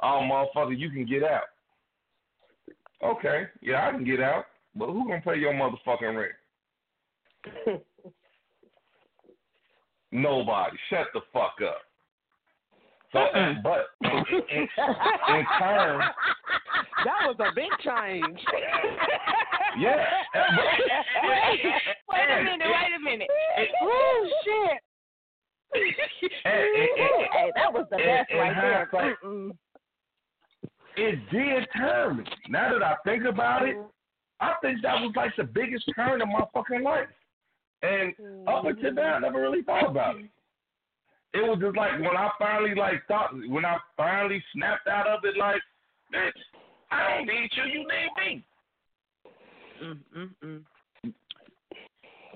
oh, motherfucker, you can get out. Okay, yeah, I can get out, but who gonna pay your motherfucking rent? <laughs> Nobody. Shut the fuck up. So, but <laughs> in, in, in turn, That was a big change. yeah. Wait a minute, wait a minute. oh shit. <laughs> hey, that was the best right there. Mm-mm. it did turn me. Now that I think about it, I think that was like the biggest turn of my fucking life. And up until now, I never really thought about it. It was just like when I finally like thought, when I finally snapped out of it, like, bitch, I don't need you, you need me. Mm-mm-mm.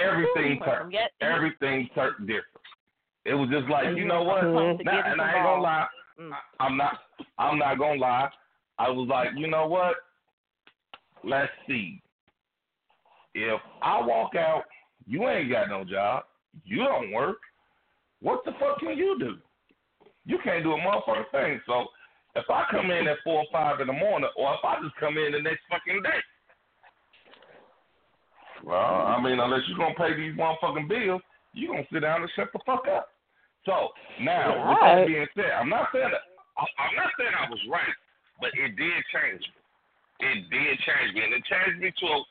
Everything turned. Everything turned different. It was just like, you know what? Now, and I ain't gonna lie, Mm. I, I'm not. I'm not gonna lie. I was like, you know what? Let's see. If I walk out, you ain't got no job. You don't work. What the fuck can you do? You can't do a motherfucking thing. So if I come in at four or five in the morning, or if I just come in the next fucking day, well, I mean, unless you're gonna pay these motherfucking bills, you gonna sit down and shut the fuck up. So now, with that being said, I'm not saying that I- I'm not saying I was right, but it did change me. It did change me, and it changed me to a.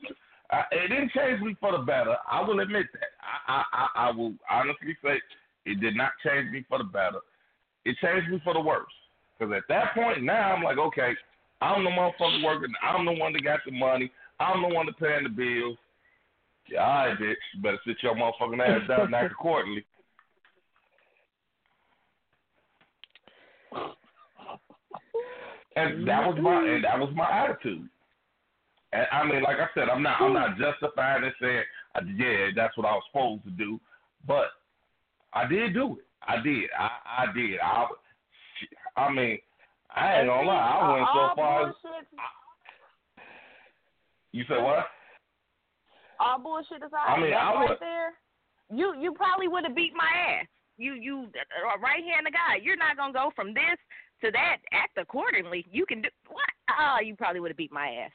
Uh, it didn't change me for the better. I will admit that. I, I, I, I will honestly say it did not change me for the better. It changed me for the worse. Because at that point now, I'm like, okay, I'm the motherfucker working. I'm the one that got the money. I'm the one that paying the bills. Yeah, all right, bitch. You better sit your motherfucking ass down and act accordingly. And that was my and that was my attitude. And I mean, like I said, I'm not I'm not justifying it saying yeah that's what I was supposed to do, but I did do it. I did. I I did. I I mean, I ain't gonna lie. I went so far. As, you said what? All bullshit aside, I mean, that's I right would- there. You you probably would have beat my ass. You you uh, right handed guy. You're not gonna go from this to that. Act accordingly. You can do what? Oh, you probably would have beat my ass.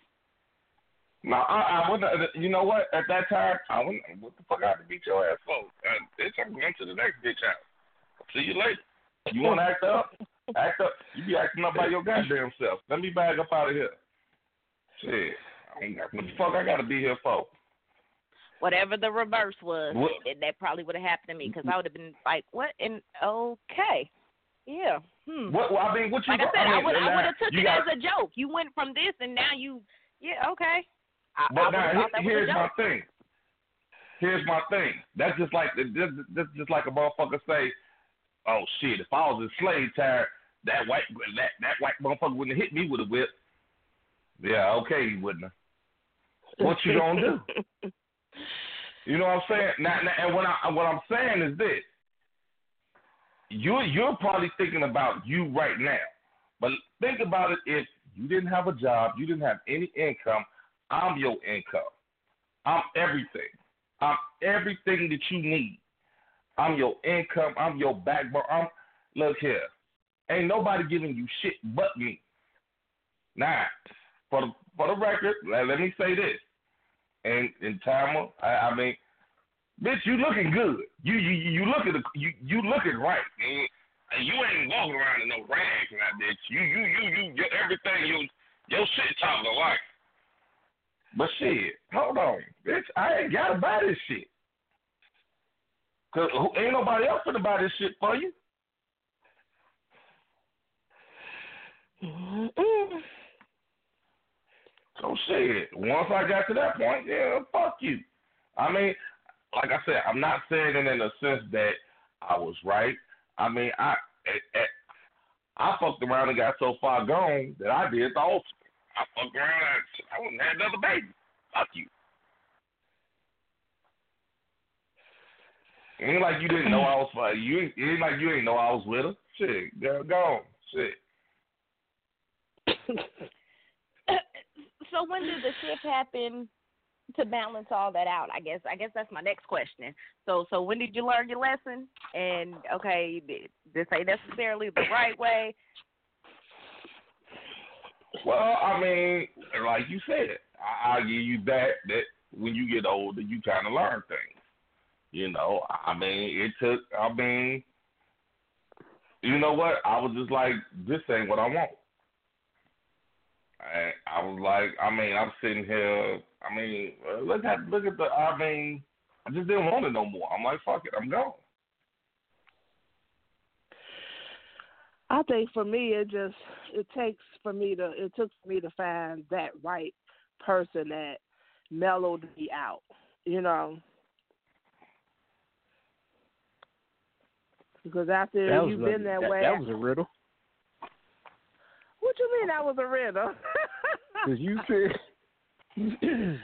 No, I, I wouldn't. You know what? At that time, I wouldn't. What the fuck? I have to beat your ass for? Uh, bitch, I'm going to the next bitch house. See you later. You want to act up? <laughs> Act up. You be acting up by your goddamn self. Let me bag up out of here. Shit. I ain't got- What the fuck I got to be here for? Whatever the reverse was, What- that, that probably would have happened to me because I would have been like, what? And okay, yeah. Hmm. What? Well, I mean, what you? Like I said, I mean, would I would have took it got, as a joke. You went from this and now you, yeah, okay. I, I But have now, here- here's my thing. Here's my thing. That's just like that's just like a motherfucker say, "Oh shit! If I was in slave time, that white that that white motherfucker wouldn't have hit me with a whip." Yeah, okay, he wouldn't. have. What you gonna do? <laughs> You know what I'm saying? Now, now and what I what I'm saying is this: you you're probably thinking about you right now, but think about it if you didn't have a job, you didn't have any income. I'm your income. I'm everything. I'm everything that you need. I'm your income. I'm your backbone. I'm look here. Ain't nobody giving you shit but me. Now, for the for the record, let, let me say this. And in Timer, I, I mean, bitch, you looking good. You you you looking you you looking right. And, and you ain't walking around in no rags now, bitch. You you you you your everything your your shit talking like. But shit, hold on, bitch. I ain't gotta buy this shit. Cause ain't nobody else gonna buy this shit for you. So shit. Once I got to that point, yeah, fuck you. I mean, like I said, I'm not saying it in the sense that I was right. I mean, I I, I fucked around and got so far gone that I did the ultimate. I fucked around. I, I wouldn't have another baby. Fuck you. Ain't like you didn't know I was. You ain't, like you ain't know I was with her. Shit, girl, go on. Shit. <laughs> so when did the shift happen to balance all that out? I guess I guess that's my next question. So so when did you learn your lesson? And okay, this ain't necessarily the right way. Well, I mean, like you said, I, I give you that. That when you get older, you kind of learn things. You know, I mean, it took. I mean, you know what? I was just like, this ain't what I want. And I was like, I mean, I'm sitting here. I mean, uh, look at look at the. I mean, I just didn't want it no more. I'm like, fuck it, I'm gone. I think for me, it just it takes for me to it took for me to find that right person that mellowed me out. You know, because after you've a- been that, that, way, That was a riddle. What you mean that was a riddle? <laughs> Because you said, <clears throat>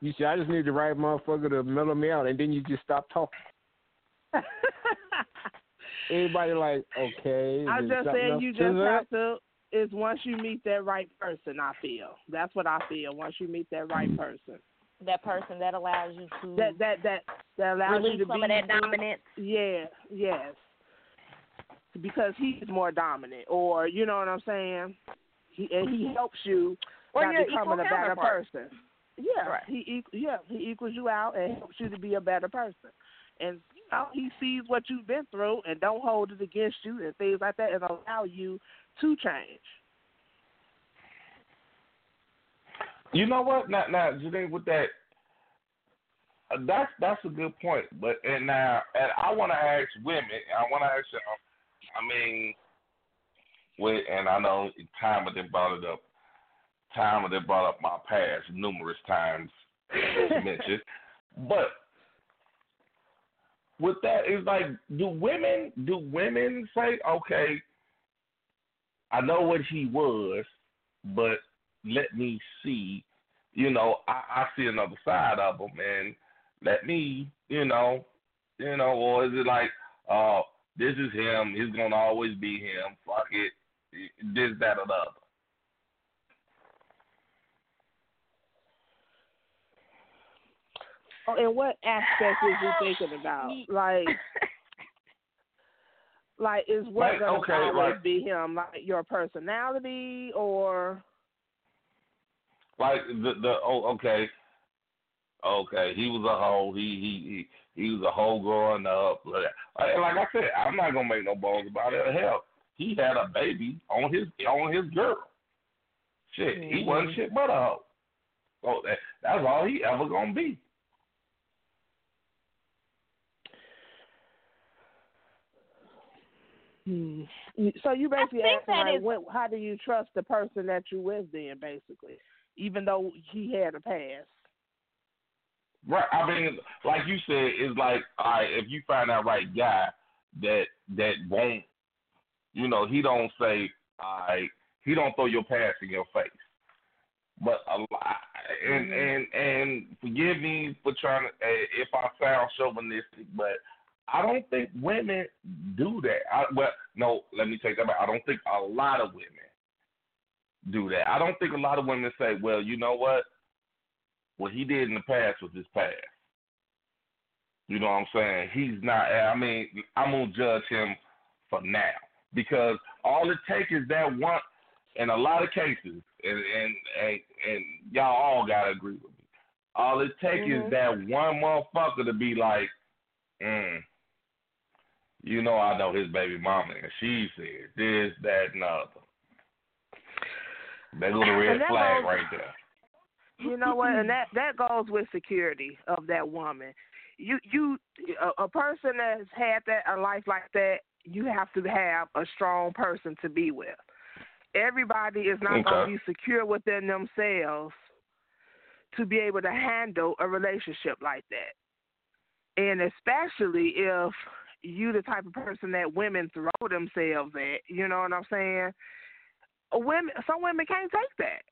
you said, I just need the right motherfucker to mellow me out, and then you just stop talking. <laughs> Everybody like, okay. I'm just something saying you just that? have to. Is once you meet that right person, I feel that's what I feel. Once you meet that right mm. person, That person that allows you to that that that that allows you to some be of that dominance. Yeah, yes. Because he's more dominant, or you know what I'm saying. He and he helps you Or by becoming a better person. Yeah, Right. he yeah he equals you out and helps you to be a better person. And you know he sees what you've been through and don't hold it against you and things like that, and allow you to change. You know what? Now, now, Janine, with that, uh, that's that's a good point. But and now, and I want to ask women. I want to ask you. I mean, with and I know time they brought it up. Time they brought up my past numerous times. mentioned. <laughs> But with that, it's like, do women do women say, okay, I know what he was, but let me see, you know, I, I see another side of him, and let me, you know, you know, or is it like, oh, this is him, he's gonna always be him, fuck it, this, that, or the other. Oh, and what aspect is you thinking about? Like, like is what Like, gonna okay, always like- be him? Like your personality, or Like the the oh okay, okay, he was a hoe. He he he he was a hoe growing up. Like like I said, I'm not gonna make no bones about it. Hell, he had a baby on his on his girl. Shit, he wasn't shit but a hoe. So that that's all he ever gonna be. Hmm. So you basically think asking like, is- what, how do you trust the person that you with then, basically, even though he had a past? Right. I mean, like you said, it's like, all right, if you find that right guy that that won't, you know, he don't say, all right, he don't throw your past in your face. But a lot, and and and forgive me for trying to, uh, if I sound chauvinistic, but I don't think women do that. I, well, no, let me take that back. I don't think a lot of women do that. I don't think a lot of women say, well, you know what? What he did in the past was his past. You know what I'm saying? He's not. I mean, I'm gonna judge him for now because all it takes is that one. In a lot of cases, and and and, and y'all all gotta agree with me. All it takes Mhm. is that one motherfucker to be like, mm, you know, I know his baby mama, and she said this, that, and the other. Go the red flag right there. You know what? And that that goes with security of that woman. You you a, a person that's had that a life like that, you have to have a strong person to be with. Everybody is not going to be secure within themselves to be able to handle a relationship like that. And especially if you the type of person that women throw themselves at, you know what I'm saying? Women, some women can't take that.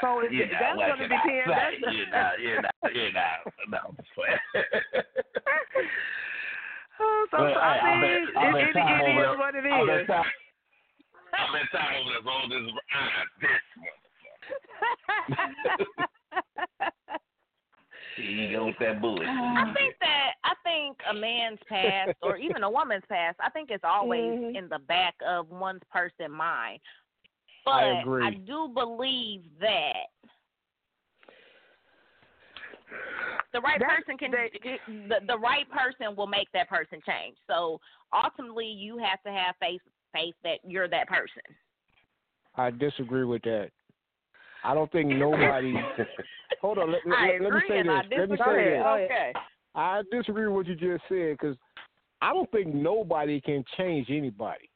So it, you know, that's what going to can I depend. say? That's, You know, you know, you know. No, I'm just playing. <laughs> Oh, so, But, so I I mean, bet- I bet it, Tom it over is there- what it I bet is. Tom- I bet Tom over there rolled his eyes. This Here you go with that bullshit. I think that I think a man's past or even a woman's past, I think it's always Mhm. in the back of one's person mind. But I agree. do believe that the right That's- person can that- the the right person will make that person change. So ultimately you have to have faith faith that you're that person. I disagree with that. I don't think nobody. <laughs> Hold on, let, let, I let, let me agree say and this. I Let me disagree. say this. Okay. I disagree with what you just said because I don't think nobody can change anybody.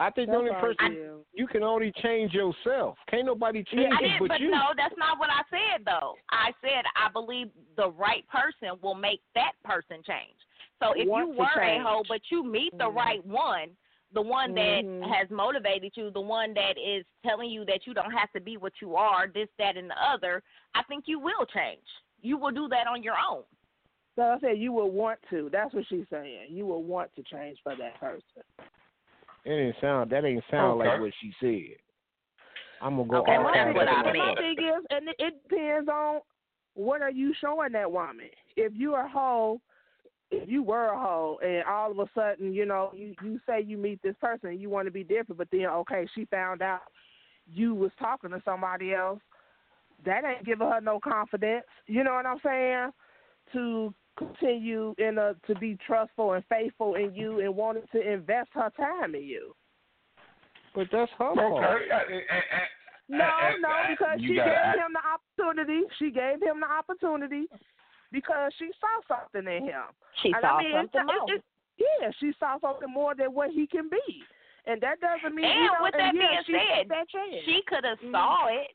I think the only person feel. you can only change yourself. Can't nobody change I you did, but, but you. no, that's not what I said though. I said I believe the right person will make that person change. So if Want you were a change. hoe, but you meet the Mhm. right one, the one that Mhm. has motivated you, the one that is telling you that you don't have to be what you are, this, that, and the other, I think you will change. You will do that on your own. So I said you will want to. That's what she's saying. You will want to change for that person. It didn't sound. That ain't sound like what she said. I'm gonna go Okay, all well, that's what I and my myself. meant. thing is, and it, it depends on what are you showing that woman. If you're a hoe, if you were a hoe, and all of a sudden, you know, you you say you meet this person, and you want to be different, but then okay, she found out you was talking to somebody else. That ain't giving her no confidence. You know what I'm saying? To continue in a to be trustful and faithful in you and wanting to invest her time in you. But that's her fault. Okay. uh, and- and- No, and- no, because she gotta gave act- him the opportunity. She gave him the opportunity because she saw something in him. She And saw I mean, something it's, else. it's, yeah, she saw something more than what he can be, and that doesn't mean. And you know, with that yeah, being she said, took that chance. She could have Mhm. saw it,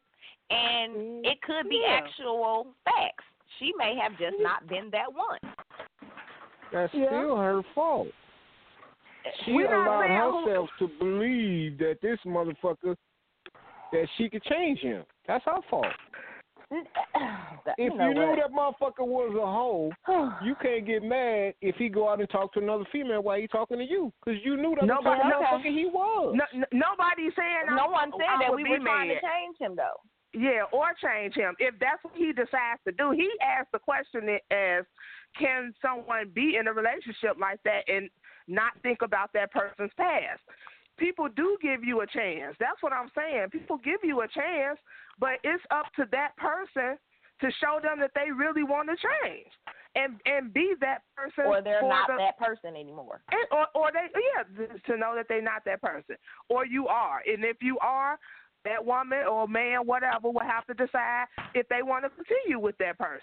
and Mhm. it could be Yeah. actual facts. She may have just not been that one. That's Yeah. still her fault. She We're allowed saying who- herself to believe that this motherfucker that she could change him. That's her fault. That- If <sighs> you know you knew that motherfucker was a hoe, <sighs> you can't get mad if he go out and talk to another female while he talking to you, because you knew that Nobody- the type of okay. motherfucker he was. No, n- nobody's saying no I'm- one said I that would we be were trying to change him though. Yeah, or change him. If that's what he decides to do, he asked the question as, can someone be in a relationship like that and not think about that person's past? People do give you a chance. That's what I'm saying. People give you a chance, but it's up to that person to show them that they really want to change and and be that person. Or they're not the, that person anymore. and, or, or they, yeah, to know that they're not that person, or you are, and if you are, that woman or man, whatever, will have to decide if they want to continue with that person.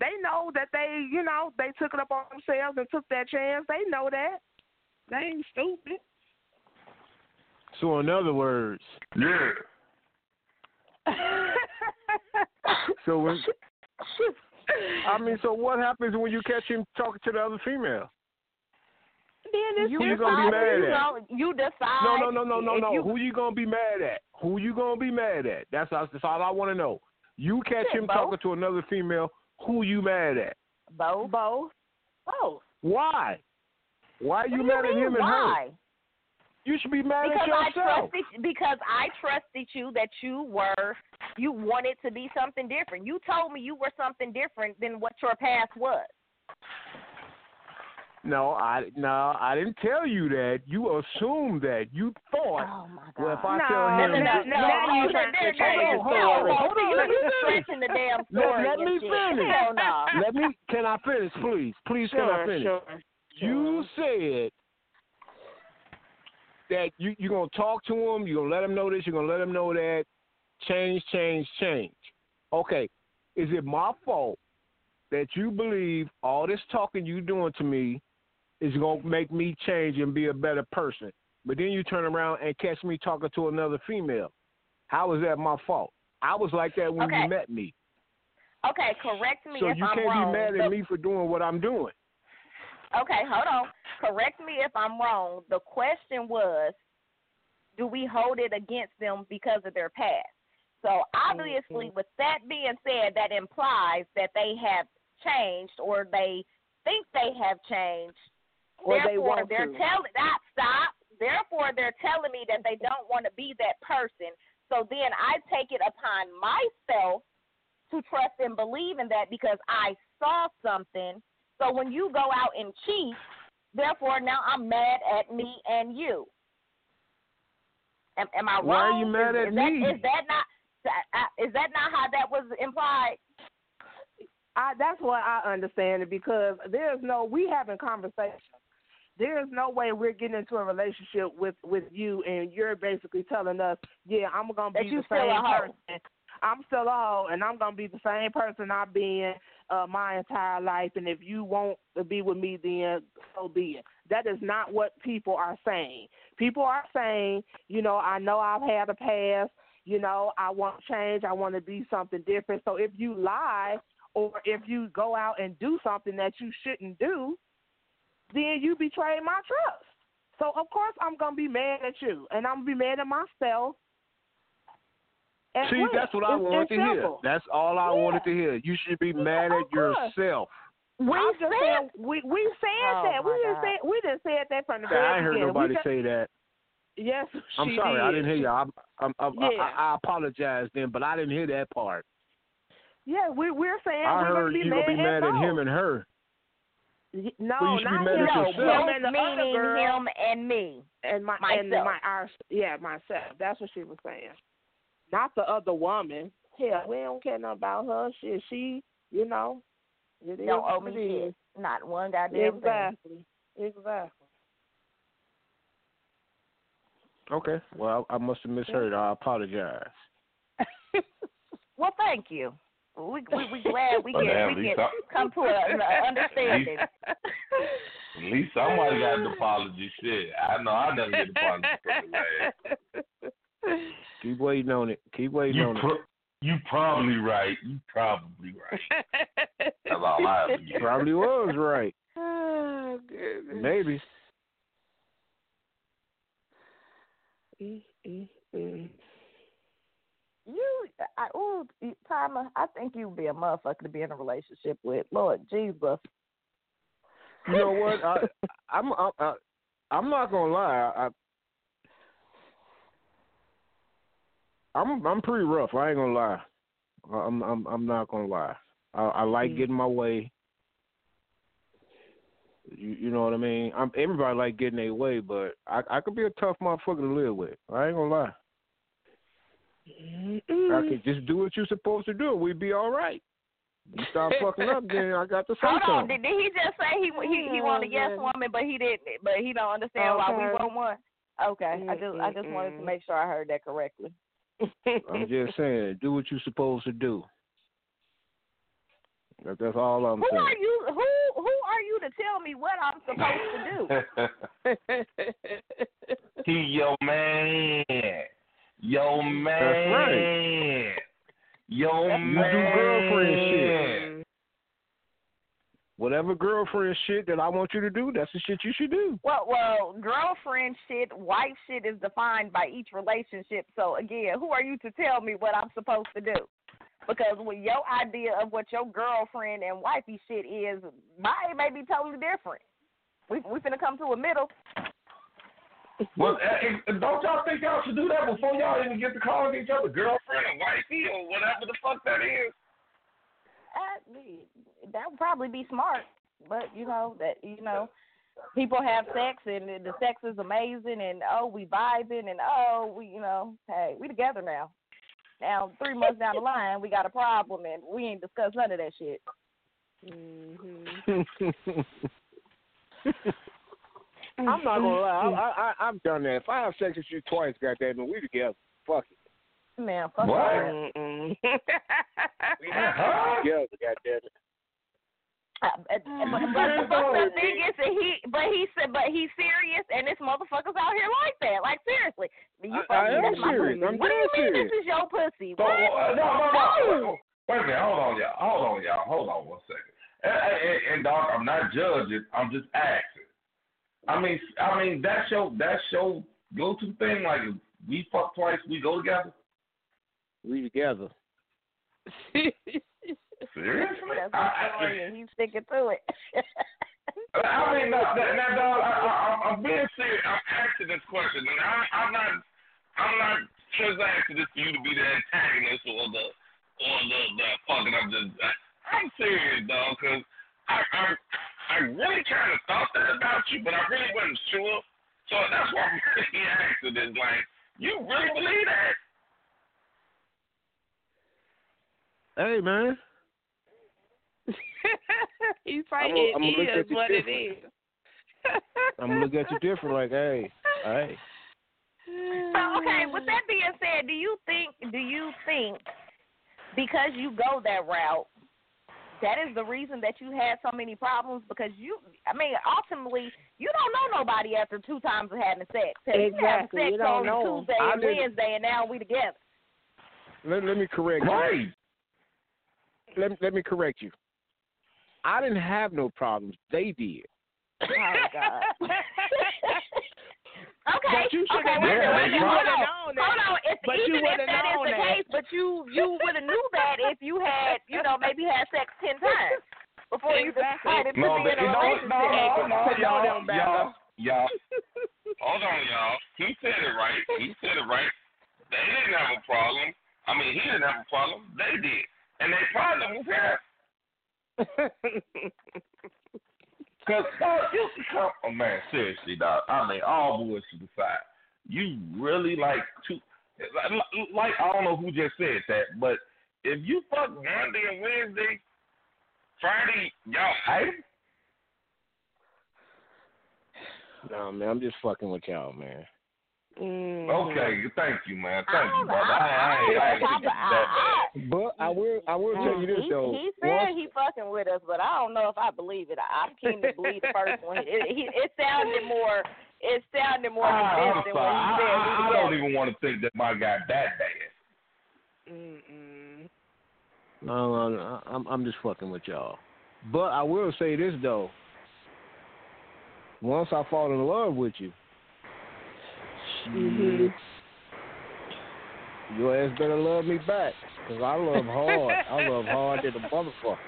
They know that they, you know, they took it up on themselves and took that chance. They know that. They ain't stupid. So in other words, Yeah. <laughs> so when I mean, so what happens when you catch him talking to the other female? Then it's Who you gonna be mad you at? know, you decide. No, no, no, no, no, no. you- Who you gonna be mad at? Who you gonna be mad at? That's that's all I want to know. You catch him both. talking to another female. Who you mad at? both. Both. Both. Why? Why are you What do mad at him and her? why? You should be mad Because at I yourself. trusted because I trusted you that you were you wanted to be something different. You told me you were something different than what your past was. No, I no, I didn't tell you that. You assumed that. You thought. Oh my god. Well, if I No, tell no, him, no, no, Now no, you no, trying to there- change there- the no, story. no, Hold on, you let me finish. stretching the damn Let- story. let and me finish. Hell no. let me. Can I finish, please? Please, can I Sure, finish? sure. You said that you you're gonna talk to him. You're gonna let him know this. You're gonna let him know that. Change, change, change. Okay, is it my fault that you believe all this talking you doing to me is gonna make me change and be a better person? But then you turn around and catch me talking to another female. How is that my fault? I was like that when Okay. you met me. Okay, correct me So if I'm wrong. So you can't be mad at me for doing what I'm doing. Okay, hold on. Correct me if I'm wrong. The question was, do we hold it against them because of their past? So obviously, Mm-hmm. with that being said, that implies that they have changed or they think they have changed. Or they Therefore, want they're to. telling not stop. Therefore, they're telling me that they don't want to be that person. So then I take it upon myself to trust and believe in that because I saw something. So when you go out and cheat, therefore now I'm mad at me and you. Am, am I wrong? Why are you mad is, at is me? That, is that not is that not how that was implied? I, that's what I understand it because there's no we having conversations. There's no way we're getting into a relationship with with you and you're basically telling us, yeah, I'm gonna be the still same person. I'm still a hoe, and I'm gonna be the same person I've been uh, my entire life. And if you want to be with me, then so be it. That is not what people are saying. People are saying, you know, I know I've had a past. You know, I want to change. I want to be something different. So if you lie or if you go out and do something that you shouldn't do, then you betray my trust. So of course I'm gonna be mad at you, and I'm gonna be mad at myself. as See, well. that's what I It's- wanted it's to hear. That's all I Yeah. wanted to hear. You should be mad of at course. yourself. We I'm just saying- said we we said Oh, that. We my didn't God. say we didn't say that from the beginning. I very ain't heard nobody just, say that. Yes, I'm sorry, did. I didn't hear you. I, I, I, Yeah. I, I apologize then, but I didn't hear that part. Yeah, we we're saying I we're heard gonna be you mad gonna be mad at both. him and her. Y- No, Well, you should be not mad him. at no, yourself. Him and the other meaning girl. him and me. and my and Myself. my our yeah myself. That's what she was saying. Not the other woman. Hell, we don't care nothing about her. She she you know. It is Don't owe what me it is. shit. Not one goddamn Exactly. Exactly. Okay. Well, I must have misheard. I apologize. <laughs> Well, thank you. We we we glad we Well, can damn, we Lisa. can come to an <laughs> understanding. At least somebody got an apology. Shit, I know I never get an apology from the lad. Keep waiting on it. Keep waiting You on it. You probably right. You probably right. That's all I <laughs> have to. Probably was right. <laughs> oh goodness. Maybe. Mm-mm-mm. You, I, ooh, Timer, I think you'd be a motherfucker to be in a relationship with. Lord Jesus. You know what? I, <laughs> I'm I, I, I'm not gonna lie. I, I'm I'm pretty rough. I ain't gonna lie. I'm I'm I'm not gonna lie. I, I like Mm. getting my way. You you know what I mean? I'm everybody like getting their way, but I I could be a tough motherfucker to live with. I ain't gonna lie. I Mm-mm. could just do what you're supposed to do. We'd be all right. You start <laughs> fucking up, then I got to say Hold on, did, did he just say he he he want a yes woman, but he didn't, but he don't understand why we want one? Okay, I just I just wanted to make sure I heard that correctly. I'm just <laughs> saying, do what you're supposed to do. That, that's all I'm Who saying. are you? Who who are you to tell me what I'm supposed to do? <laughs> he your man. Your man. right. Your You do girlfriend shit. Whatever girlfriend shit that I want you to do, that's the shit you should do. Well, well, girlfriend shit, wife shit is defined by each relationship. So again, who are you to tell me what I'm supposed to do? Because with your idea of what your girlfriend and wifey shit is, mine may be totally different. We we finna come to a middle. Well, eh, eh, don't y'all think y'all should do that before y'all even get to calling each other girlfriend or wifey or whatever the fuck that is? Uh, that would probably be smart, but you know that you know people have sex and the sex is amazing and oh we vibing and oh we you know hey we together now. Now three months down the line we got a problem and we ain't discussed none of that shit. Mm-hmm. <laughs> I'm not gonna lie, I, I, I, I've done that. If I have sex with you twice, goddamn it, we together. Fuck it, Man, fuck What? that. Mm-mm. <laughs> Uh-huh. together, goddamn it. Uh, but, but, but the fucked up thing is that he, but he said, but he's serious, and this motherfucker's out here like that. Like seriously, you I, I me, am that's serious. pussy. I'm what do you dead mean serious. this is your pussy? So, What? uh, no, no, no. Wait, wait a minute. Hold on, y'all. Hold on, y'all. Hold on one second. And, and, and dog, I'm not judging. I'm just asking. I mean, I mean that's your that's your go-to thing. Like we fuck twice, we go together. We together. <laughs> Seriously? That's I, his I, story, and he's sticking to it. <laughs> I mean, no, now, now, dog, I, I, I'm being serious. I'm asking this question, and I, I'm not, I'm not just asking this for you to be the antagonist or the, or the, the fucking. I'm just, I, I'm serious, dog, because I, I, I really kind of thought that about you, but I really wasn't sure. So that's why I'm really asking this. Like, you really believe that? Hey man, He's right. I'm It gonna- I'm gonna is what it different. is. I'm gonna look at you different. Like, hey, hey. <sighs> So okay, with that being said, do you think do you think because you go that route, that is the reason that you had so many problems? Because you I mean, ultimately you don't know nobody after two times of having sex. Hell, you have Exactly. sex You don't on know 'em. Tuesday I and didn't- Wednesday and now we together. Let, let me correct you. Right. Let, let me correct you. I didn't have no problems. They did. Oh God. <laughs> okay. But you should okay, have wait known minute, that. You hold on. known that. Hold on. If, But you even if would've that is known the that. case, but you you would have knew that if you had you know maybe had sex ten times before you Exactly. decided to be but in a you know, relationship. no, no, no, Come y'all, them back y'all, y'all. Hold on, y'all. He said it right. He said it right. They didn't have a problem. I mean, he didn't have a problem. They did, and their problem was <laughs> him. Cause dog, you come, oh man, seriously, dog. I mean, all boys bullshit aside, you really like to, like, I don't know who just said that, but if you fuck Monday and Wednesday, Friday, y'all fight. no man, I'm just fucking with y'all, man. Mhm. Okay, thank you, man. I Thank you, brother. I, I, ain't- I, ain't I- I- I- But I will I will tell you this though. he said Once- he fucking with us, but I don't know if I believe it. I- I'm keen to believe the first one. It, he, it <laughs> sounded more. It sounded more Ah, convincing I'm when he said we I, I don't even want to think that my guy that bad. Mm-mm. No, no, no, I'm I'm just fucking with y'all. But I will say this though. Once I fall in love with you, Mhm. your ass better love me back. Cause I love hard. I love hard as a motherfucker.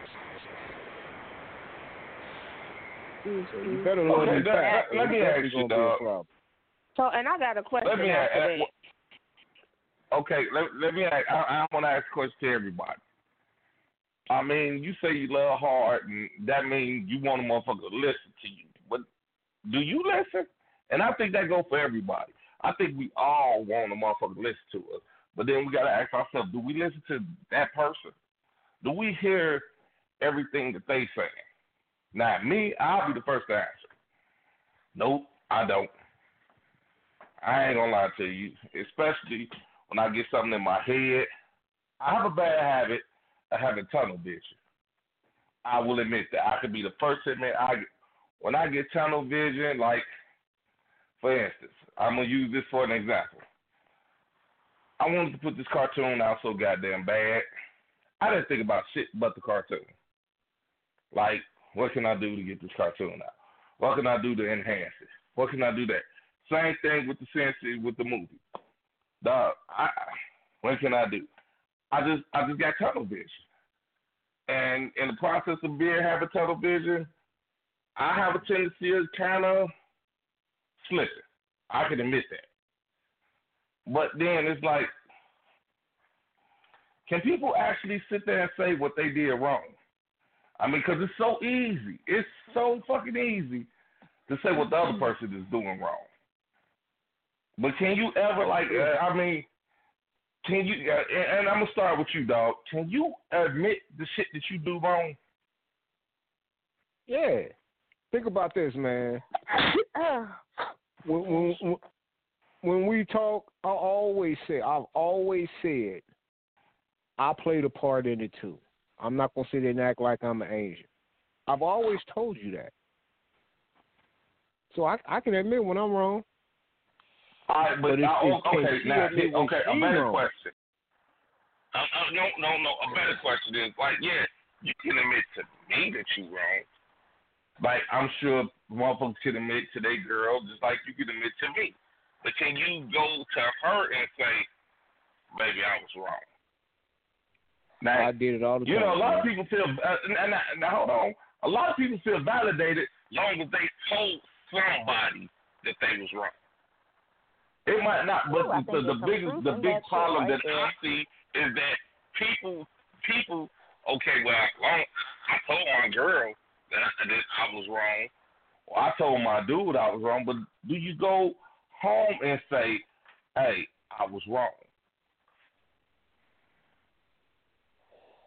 So you better love Okay, me that- back. let- let me ask you, gonna be a dog. So, and I got a question Let me ask. after that. Okay, let, let me ask. I, I want to ask a question to everybody. I mean, you say you love hard, and that means you want a motherfucker to listen to you. But do you listen? And I think that goes for everybody. I think we all want a motherfucker to listen to us. But then we got to ask ourselves, do we listen to that person? Do we hear everything that they say? Now, me, I'll be the first to answer. Nope, I don't. I ain't gonna lie to you, especially when I get something in my head. I have a bad habit of having tunnel vision. I will admit that. I could be the first to admit I when I get tunnel vision, like for instance, I'm gonna use this for an example. I wanted to put this cartoon out so goddamn bad. I didn't think about shit but the cartoon. Like, what can I do to get this cartoon out? What can I do to enhance it? What can I do that? Same thing with the sense with the movie. Dog, I, what can I do? I just I just got tunnel vision. And in the process of being having tunnel vision, I have a tendency of kind of slipping. I can admit that. But then it's like, can people actually sit there and say what they did wrong? I mean, because it's so easy. It's so fucking easy to say what the other person is doing wrong. But can you ever like? Uh, I mean, can you? Uh, and, and I'm gonna start with you, dog. Can you admit the shit that you do wrong? Yeah. Think about this, man. <coughs> <coughs> When, when, we talk, I always say, I've always said, I played a part in it too. I'm not gonna sit there and act like I'm an angel. I've always told you that. So I, I can admit when I'm wrong. All right, but, But it's- uh, it's- okay, now, okay, a better wrong? question. Uh, uh, no, no, no. A better question is like, yeah, you can admit to me that you're wrong. Like I'm sure motherfuckers can admit to their girl just like you can admit to me. But can you go to her and say, "Baby, I was wrong"? Now, I did it all the you time. You know, a lot of people feel. Uh, now, now, now, hold on. A lot of people feel validated long as they told somebody that they was wrong. It might not, but Ooh, I the, think the there's big the big problem right that I see is that people people okay, well, long, I told my girl that I, that I was wrong. Or I told my dude I was wrong, but do you go home and say, "Hey, I was wrong"?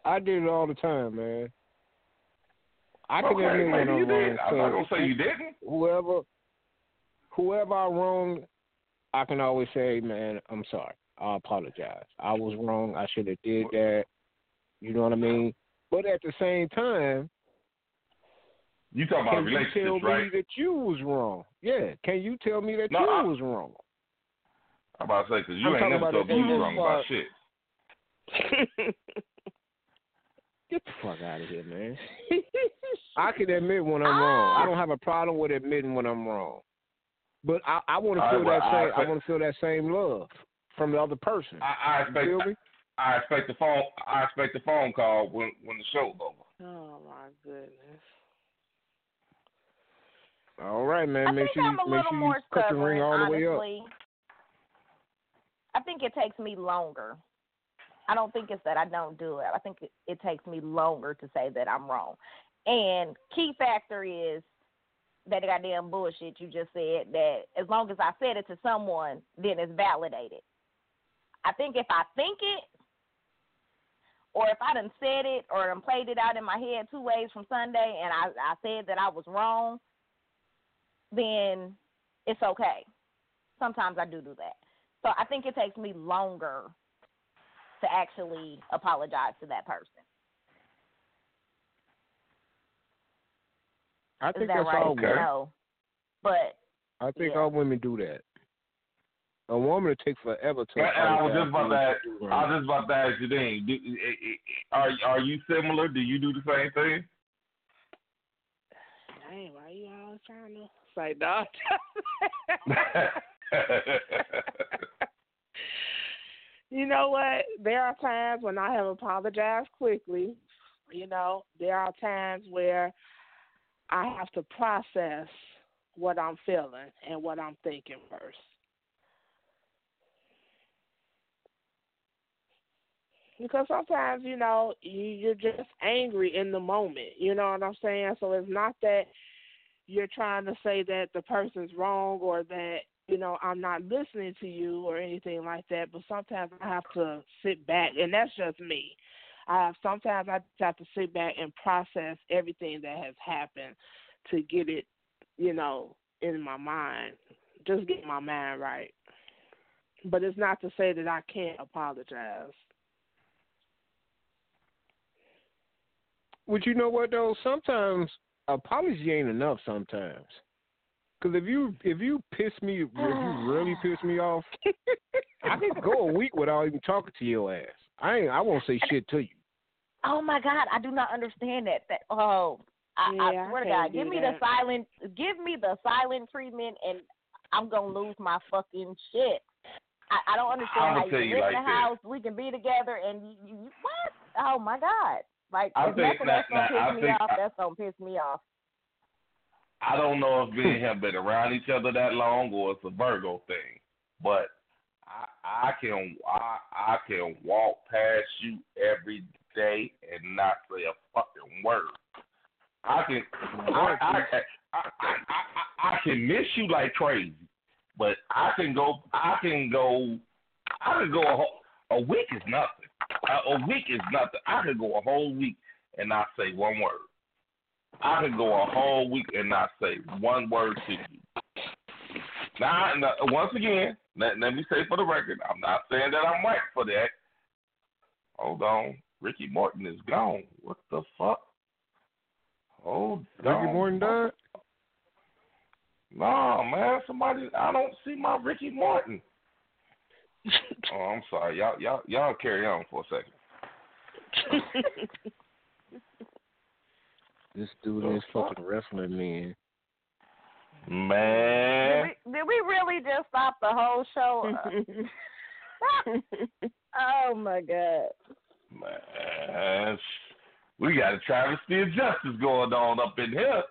I did it all the time, man. I can okay, admit when I'm wrong. I'm not gonna say you didn't. Whoever, whoever I wrong, I can always say, man, I'm sorry. I apologize. I was wrong. I should have did that. You know what I mean? But at the same time, You talking about can you tell relationships, me that you was wrong? Yeah. Can you tell me that No, you I- was wrong? I'm about to say because you I'm ain't talking never about told me you was wrong about shit. <laughs> Get the fuck out of here, man. <laughs> I can admit when I'm wrong. I don't have a problem with admitting when I'm wrong. But I, I want to feel right, well, that I same. I expect- want to feel that same love from the other person. I, I You expect feel me? I expect the phone I expect the phone call when when the show's over. Oh my goodness. All right, man. I make think sure you I'm a make little sure you more cut stubborn, your ring all the way up. honestly. I think it takes me longer. I don't think it's that I don't do it. I think it, it takes me longer to say that I'm wrong. And key factor is that goddamn bullshit you just said that as long as I said it to someone, then it's validated. I think if I think it, or if I done said it or done played it out in my head two ways from Sunday and I, I said that I was wrong, then it's okay. Sometimes I do do that. So I think it takes me longer to actually apologize to that person. I Is think that that's right? all Okay. women. No. But I think yeah. all women do that. A woman will take forever to. And I was just about to ask. I was just about to ask you, Dean, do, eh, eh, are are you similar? Do you do the same thing? Dang, why you always trying to say dog? <laughs> you know what? There are times when I have apologized quickly. You know, there are times where I have to process what I'm feeling and what I'm thinking first. Because sometimes, you know, you, you're just angry in the moment. You know what I'm saying? So it's not that you're trying to say that the person's wrong or that you know I'm not listening to you or anything like that. But sometimes I have to sit back, and that's just me. I sometimes I just have to sit back and process everything that has happened to get it, you know, in my mind. Just get my mind right. But it's not to say that I can't apologize. But you know what though? Sometimes apology ain't enough. Sometimes, because if you if you piss me, if you really <sighs> piss me off, I can go a week without even talking to your ass. I ain't. I won't say shit to you. Oh my God, I do not understand that. That oh, I, Yeah, I I swear to God, give me that. the silent, give me the silent treatment, and I'm gonna lose my fucking shit. I, I don't understand I'ma how you tell can you live like in the this. house, we can be together, and you, you, you what? Oh my God! Like I if think nothing that- that's gonna that- I piss me think off, I- that's gonna piss me off. I don't know if me have hmm. him been around each other that long or it's a Virgo thing, but I, I can I, I can walk past you every day and not say a fucking word. I can I I, I, I, I, I can miss you like crazy, but I can go I can go I can go a, whole, a week is nothing. A, a week is nothing. I can go a whole week and not say one word. I can go a whole week and not say one word to you. Now, now once again, let, let me say for the record, I'm not saying that I'm right for that. Hold on. Ricky Morton is gone. What the fuck? Hold Ricky on. Morton died. No, man, somebody I don't see my Ricky Morton. <laughs> oh, I'm sorry. Y'all y'all y'all carry on for a second. <laughs> This dude is fucking wrestling man. Did Man. we, did we really just stop the whole show? <laughs> oh my God! Man, we got a travesty of justice going on up in here.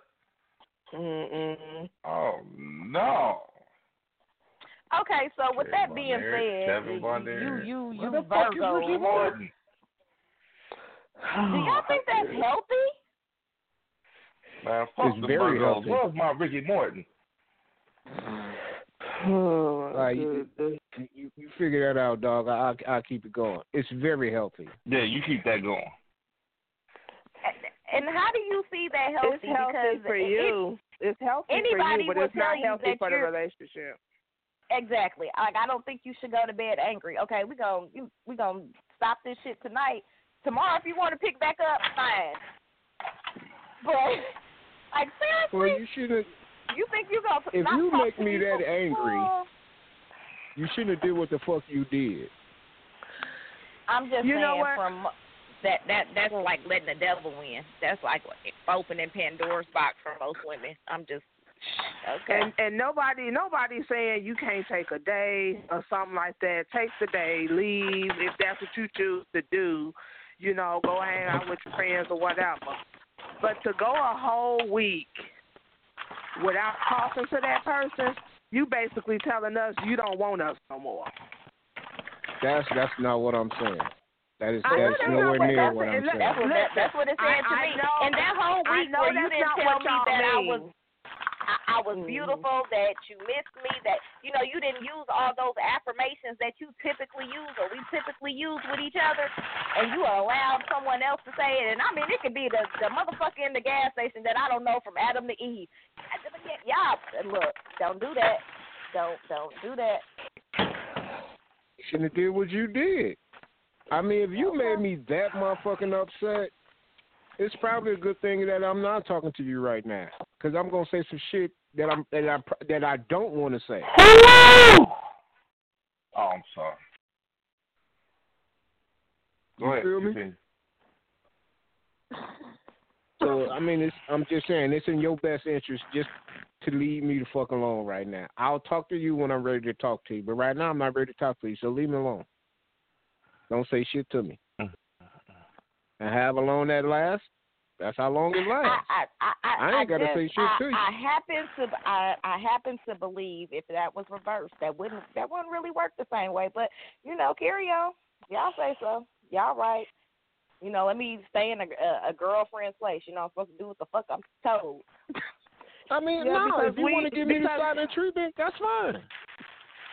Mm-mm. Oh no! Okay, so with Kevin that Von being Erich, said, Kevin Von Erich. you you you What the fuck is Virgo. Ricky Morton? Do y'all think <sighs> that's healthy? Man, fuck It's the very Virgos. healthy. Where's my Ricky Morton? <sighs> Oh, my Like, you, you, you figure that out, dog. I, I I'll keep it going. It's very healthy. Yeah, you keep that going. And how do you see that healthy? It's healthy because for it- you. It's healthy anybody for you, but it's not healthy for the relationship. Exactly. Like I don't think you should go to bed angry. Okay, we gon' you we gonna stop this shit tonight. Tomorrow, if you want to pick back up, fine. But like Well, seriously, you shouldn't. you think you gonna If not you make to me that for- angry- You shouldn't have did what the fuck you did. I'm just You saying know what? from that that that's like letting the devil win. That's like opening Pandora's box for most women. I'm just okay. And and nobody nobody's saying you can't take a day or something like that. Take the day, leave if that's what you choose to do. You know, go hang out with your friends or whatever. But to go a whole week without talking to that person, you basically telling us you don't want us no more. That's that's not what I'm saying. That is that's that's nowhere not what- near that's what it. I'm saying. That's what that's what it said I- to I me. know- and that whole I week know where you that's didn't tell me y'all that I was I, I was Mm. beautiful, that you missed me, that you know you didn't use all those affirmations that you typically use or we typically use with each other, and you allowed someone else to say it. And I mean, it could be the the motherfucker in the gas station that I don't know from Adam to Eve. Y'all, look, don't do that. Don't don't do that. You shouldn't have did what you did. I mean, if you made me that motherfucking upset, it's probably a good thing that I'm not talking to you right now, because I'm gonna say some shit that I'm that I that I don't want to say. Oh, I'm sorry. Go You ahead. feel me? continue. So I mean, it's, I'm just saying it's in your best interest just to leave me the fuck alone right now. I'll talk to you when I'm ready to talk to you, but right now I'm not ready to talk to you. So leave me alone. Don't say shit to me. And however long that lasts, that's how long it lasts. I, I, I, I ain't gotta say shit to you. I happen to, I, I happen to believe if that was reversed, that wouldn't, that wouldn't really work the same way. But you know, carry on. Y'all say so. Y'all right. You know, let me stay in a, a, a girlfriend's place. You know, I'm supposed to do what the fuck I'm told. I mean, Yeah, no, if you we- want to give me the silent treatment, that's fine.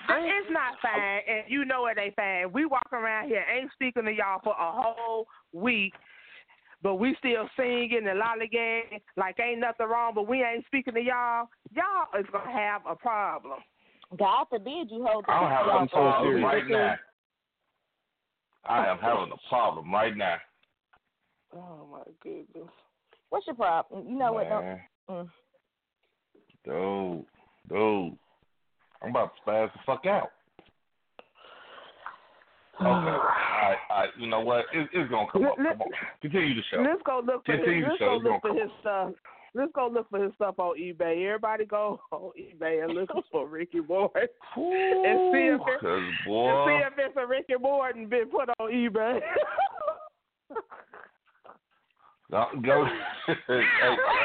It's not fine, and you know it ain't fine. We walk around here, ain't speaking to y'all for a whole week, but we still singing and lollygagging like ain't nothing wrong, but we ain't speaking to y'all. Y'all is gonna have a problem. God forbid you hold the I'm people having y'all a problem serious. right now. I am having a problem right now. Oh my goodness. What's your problem? You know what? Don't, Man. mm. Dude, dude. I'm about to spaz the fuck out. Okay. all right, all right. You know what? It, it's gonna come up. Come on. Continue the show. Let's go look for his, Continue the let's go look for his stuff. Let's go look for his stuff on eBay. Everybody go on eBay and look <laughs> for Ricky Morton and see if it, Cause and see if it's a Ricky Morton been put on eBay. <laughs> go. <laughs> go <laughs> hey,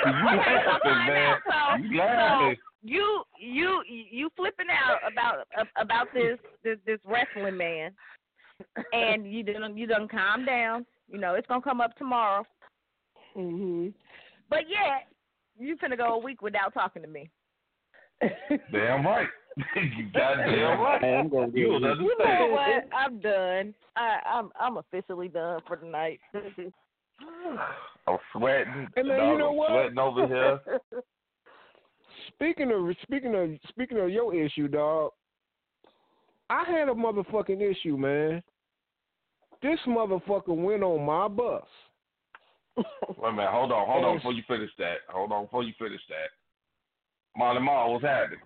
you laughing, man? You laughing? you you you flipping out about about this this this wrestling man, and you didn't you done calm down. You know it's gonna come up tomorrow, mhm. but yet you finna go a week without talking to me. Damn right. <laughs> you goddamn right. I'm gonna You You know what? I'm done. I, I'm I'm officially done for the night. <sighs> I'm sweating. Hey, man, dog, you know I'm what? Sweating over here. <laughs> Speaking of speaking of speaking of your issue, dog, I had a motherfucking issue, man. This motherfucker went on my bus. Wait a minute. Hold on. Hold on before you finish that. Hold on before you finish that. Molly Ma, what's happening?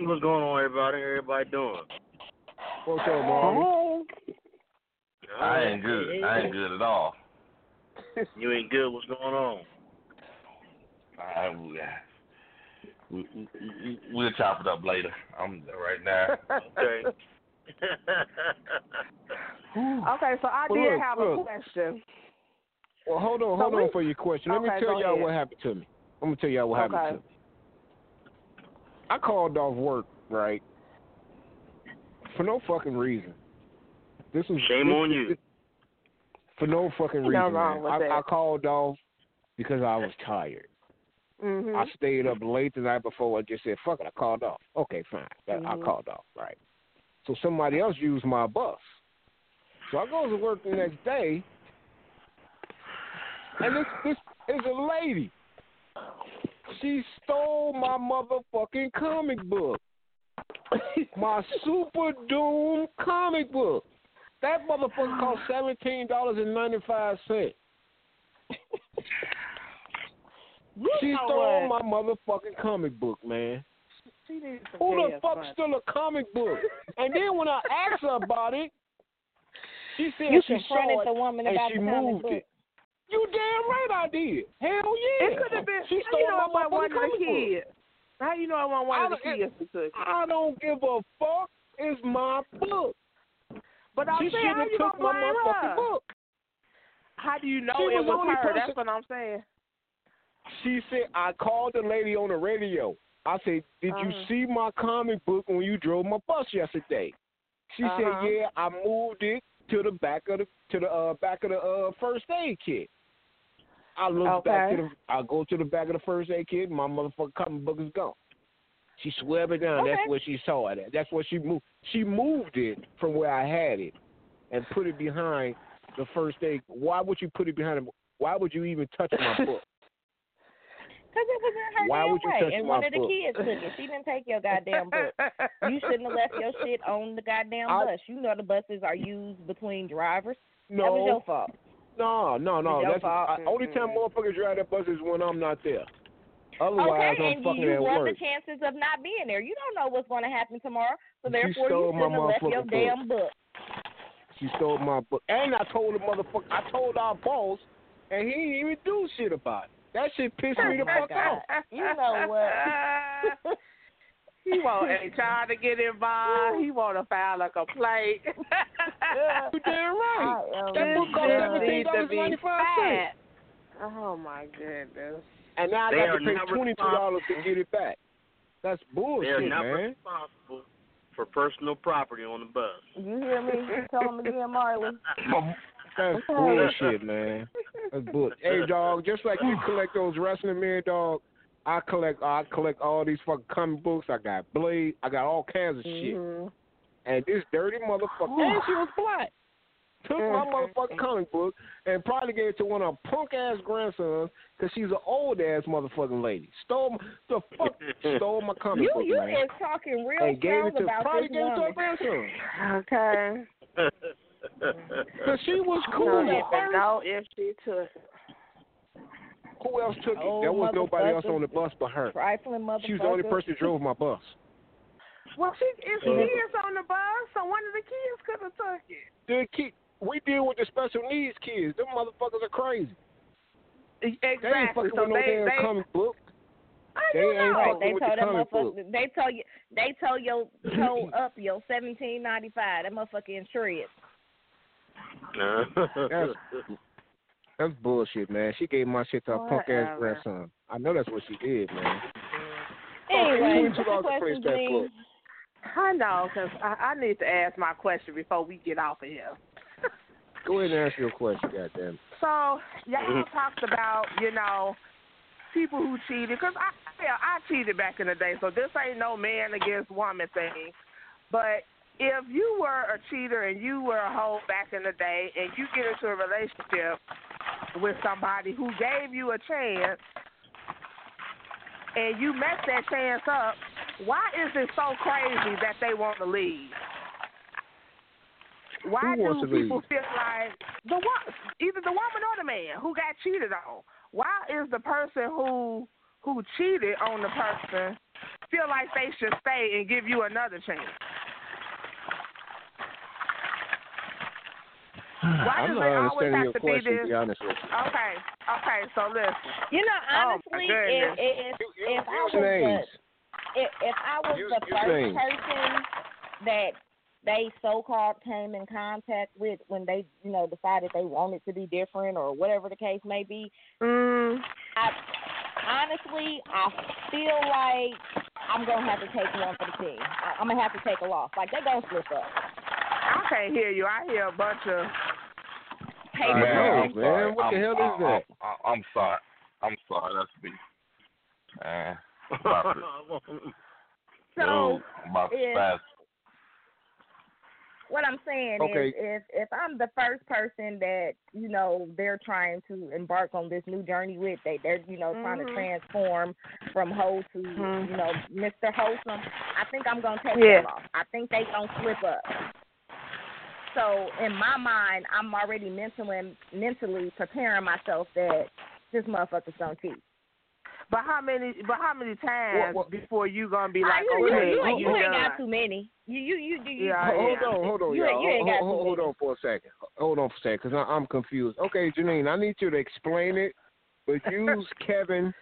What's going on, everybody? Everybody doing? What's up, Marvin? I ain't good. I ain't good at all. <laughs> You ain't good. What's going on? I, we, we, we, we'll chop it up later. I'm right now. Okay. <laughs> <laughs> okay, so I Well, did look, have a question. Well, hold on, So hold we- on for your question. Let Okay, me tell y'all ahead. what happened to me. I'm gonna tell y'all what happened to me. I called off work, right? For no fucking reason. This was Shame this- on you. this- for no fucking No reason. wrong man. with I. I called off because I was tired. Mhm. I stayed up late the night before. I just said, "Fuck it," I called off. Okay, fine. That- I called off, right? So somebody else used my bus. So I go to work the next day, and this this is a lady. She stole my motherfucking comic book, <laughs> my Super Doom comic book. That motherfucker cost <sighs> seventeen dollars and ninety five cents. She stole my motherfucking comic book, man. She needs some Who the fuck money. stole a comic book? and then when I asked her about it, she said You she confronted saw it the woman and she moved book. it. You damn right I did. Hell yeah. It could have been. She stole you know my it wasn't one of motherfucking the book. How you know it wasn't one of the I- kids it? I don't give a fuck. It's my book. But I'm she saying, how you took gonna my blame motherfucking her? book. How do you know She it was was her? person- That's what I'm saying. She said I called the lady on the radio. I said, "Did you Uh-huh. see my comic book when you drove my bus yesterday?" She Uh-huh. said, "Yeah, I moved it to the back of the to the uh, back of the uh, first aid kit." I look back to the I go to the back of the first aid kit. My motherfucking comic book is gone. She swept it down. That's Okay. where she saw it at. That's where she moved. She moved it from where I had it and put it behind the first day. Why would you put it behind? Why would you even touch my <laughs> book? Cause it was in her Why damn would you way, touch and my one of the book? kids took it. She didn't take your goddamn book. You shouldn't have left your shit on the goddamn I- bus. You know the buses are used between drivers. No, That was your fault. No, no, no. That's fault. I, only time motherfuckers drive that bus is when I'm not there. Otherwise, okay, I'm and fucking you, you at run work. the chances of not being there. You don't know what's going to happen tomorrow, so therefore you stole my shouldn't have left your motherfucking damn book. She stole my book, and I told the motherfucker. I told our boss, and he didn't even do shit about it. That shit pissed me the fuck off. <laughs> You know what? <laughs> He want HR to get involved. He want to file a complaint. You damn <laughs> right. I am That book cost This seventeen dollars ninety five. Oh my goodness. And now I They got to pay twenty two dollars to get it back. That's bullshit, They are bullshit, never man. responsible for personal property on the bus. You hear me? Tell him again, Marley. <coughs> That's bullshit, man. That's bullshit. Hey, <laughs> dog, just like you collect those wrestling men, dog, I collect I collect all these fucking comic books. I got Blade. I got all kinds of shit. Mhm. And this dirty motherfucker, and she was black, took my motherfucking comic book and probably gave it to one of her punk ass grandsons because she's an old ass motherfucking lady. Stole my, the fuck <laughs> stole my comic You book, you man. is talking real and gave it to about probably this gave it to her grandson. Okay. Cause she was cool don't at even first. know if she took. Who else took it? Oh, there was nobody else on the bus but her. Trifling motherfucker. She was the only person who drove my bus. Well, she if she Uh, is on the bus, so one of the kids could have took it. The kid, we deal with the special needs kids. Them motherfuckers are crazy. Exactly. They ain't Exactly. fucking So with no they damn they. comic book. How they you ain't know? Fucking they with told the that comic motherfucker. book. They tell you. They tell your <coughs> toe up your seventeen ninety five. That motherfucker in shreds. That's that's bullshit, man. She gave my shit to her punk ass grandson. I know that's what she did, man. Anyway, $22 what's the question, that I know, cause I, I need to ask my question before we get off of here. Go ahead and ask your question, goddamn. So y'all mm-hmm. talked about, you know, people who cheated. Cause I, yeah, I cheated back in the day. So this ain't no man against woman thing. But if you were a cheater and you were a hoe back in the day, and you get into a relationship with somebody who gave you a chance, and you mess that chance up, why is it so crazy that they want to leave? Why do to leave? people feel like the either the woman or the man who got cheated on? Why is the person who who cheated on the person feel like they should stay and give you another chance? <sighs> Why I'm does not it always have to be question, to this? be you. Okay, okay. So listen, You know, Oh, my honestly, if if You- you- if I was the if if I was Use- the first names. person that they so called came in contact with when they you know decided they wanted to be different or whatever the case may be, mm, I honestly I feel like I'm gonna have to take one for the team. I, I'm gonna have to take a loss. Like they're gonna slip up. I can't hear you. I hear a bunch of. Hey, I man, know, I'm man. sorry. What the I'm, hell is I'm, that? I'm, I'm sorry. I'm sorry. That's me. <laughs> Man, I'm about to, so dude, I'm about to if- spaz. What I'm saying Okay. is if if I'm the first person that, you know, they're trying to embark on this new journey with, they they're, you know, trying to Mhm. transform from hoe to, Mhm. you know, Mr. Wholesome, I think I'm gonna take Yeah. them off. I think they gonna slip up. So in my mind I'm already mentally mentally preparing myself that this motherfucker's gonna cheat. But how many? But how many times What- what- before you gonna be like, you, oh, you, okay, you, hold- you you ain't done. got too many. You you you you. Yeah, Hold yeah. on, hold on, You- y'all. you ain't got hold, too hold many. on for a second. Hold on for a second, because I'm confused. Okay, Janine, I need you to explain it, but <laughs> use Kevin,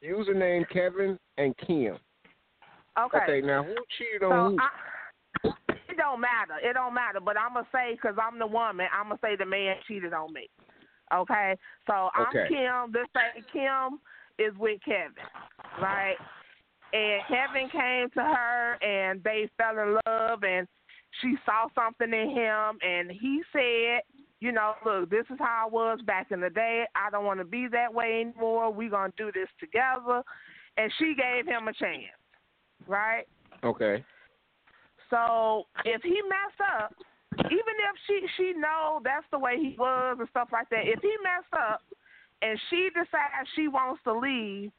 username Kevin and Kim. Okay. Okay, now who cheated So on who? I, it don't matter. It don't matter. But I'm gonna say because I'm the woman. I'm gonna say the man cheated on me. Okay. So I'm Okay. Kim. This say Kim is with Kevin, right? And Kevin came to her and they fell in love and she saw something in him and he said, you know, look, this is how I was back in the day. I don't want to be that way anymore. We're gonna do this together. And she gave him a chance, right? Okay. So if he messed up, even if she she know that's the way he was and stuff like that, if he messed up and she decides she wants to leave,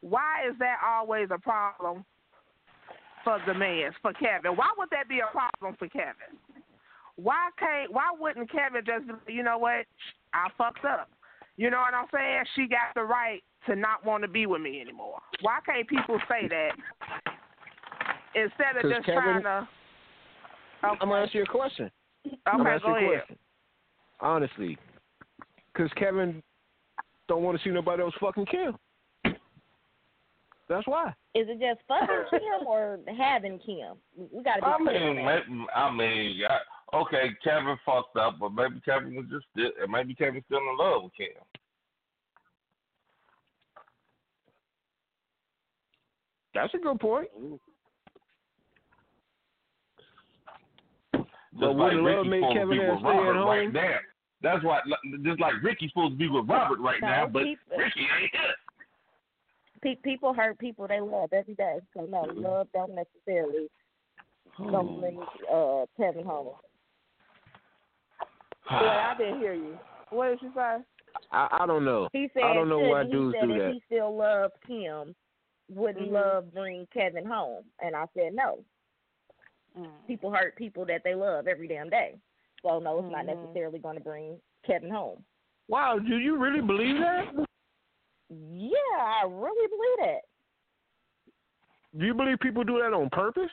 why is that always a problem for the man, for Kevin? Why would that be a problem for Kevin? Why can't why wouldn't Kevin just you know what, I fucked up. You know what I'm saying? She got the right to not want to be with me anymore. Why can't people say that instead of just Kevin- trying to? Okay. I'm gonna ask you a question. I'm gonna Okay, ask go you a ahead. question. Honestly, because Kevin don't want to see nobody else fucking Kim. That's why. Is it just fucking <laughs> Kim or having Kim? We- We got to be I clear on mean, that. maybe, I mean, yeah, okay, Kevin fucked up, but maybe Kevin was just still, maybe Kevin's still in love with Kim. That's a good point. Just But like wouldn't love Ricky's make Kevin be Nash with stay at Robert right home? Now. That's why, just like Ricky's supposed to be with Robert right No, now, but people- Ricky ain't here. People hurt people they love every day. So no, love don't necessarily don't bring uh Kevin home. Wait, I didn't hear you. What did you say? I, I don't know. He said I don't know why shouldn't. dudes he said do that. he still loved Kim, wouldn't Mhm. love bring Kevin home? And I said no. Mm. People hurt people that they love every damn day. So no, it's not Mhm. necessarily going to bring Kevin home. Wow, do you really believe that? Yeah, I really believe that. Do you believe people do that on purpose?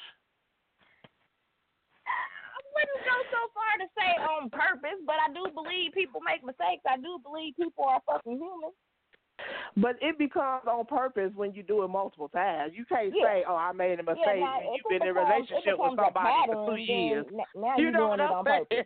I wouldn't go so far to say on purpose, but I do believe people make mistakes. I do believe people are fucking human. But it becomes on purpose when you do it multiple times. You can't Yeah. say, "Oh, I made a mistake." Yeah, now, and you've it been in a relationship with somebody for two years. n- Now you you're know doing what it I'm on saying?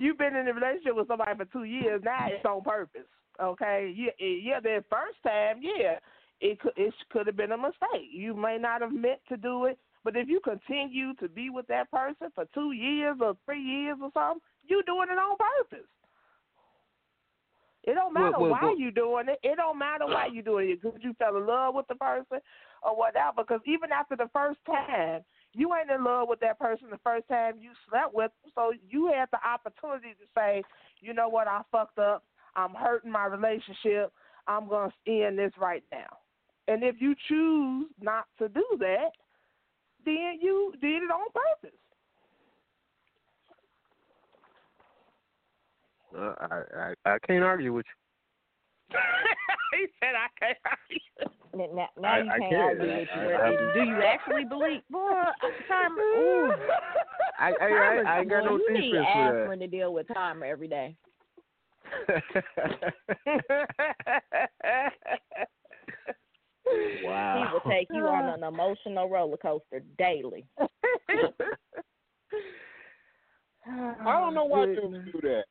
You've been in a relationship with somebody for two years. Now it's on purpose. Okay. Yeah. Yeah. The first time, yeah, it could it could have been a mistake. You may not have meant to do it, but if you continue to be with that person for two years or three years or something, you're doing it on purpose. It don't matter why well- you doing it. It don't matter why you're doing it because you fell in love with the person or whatever. Because even after the first time, you ain't in love with that person the first time you slept with them. So you had the opportunity to say, you know what, I fucked up. I'm hurting my relationship. I'm gonna end this right now. And if you choose not to do that, then you did it on purpose. Uh, I, I I can't argue with <laughs> <laughs> he said I can't <laughs> argue. Now, now, now I- you I can't can't. argue with you. I- I- do you actually believe? Boy, time. <laughs> Ooh. I I, I, I ain't got Boy, no you need defense for aspirin to deal with timer every day. wow. He will take you on an emotional roller coaster daily. I don't know why dudes do that.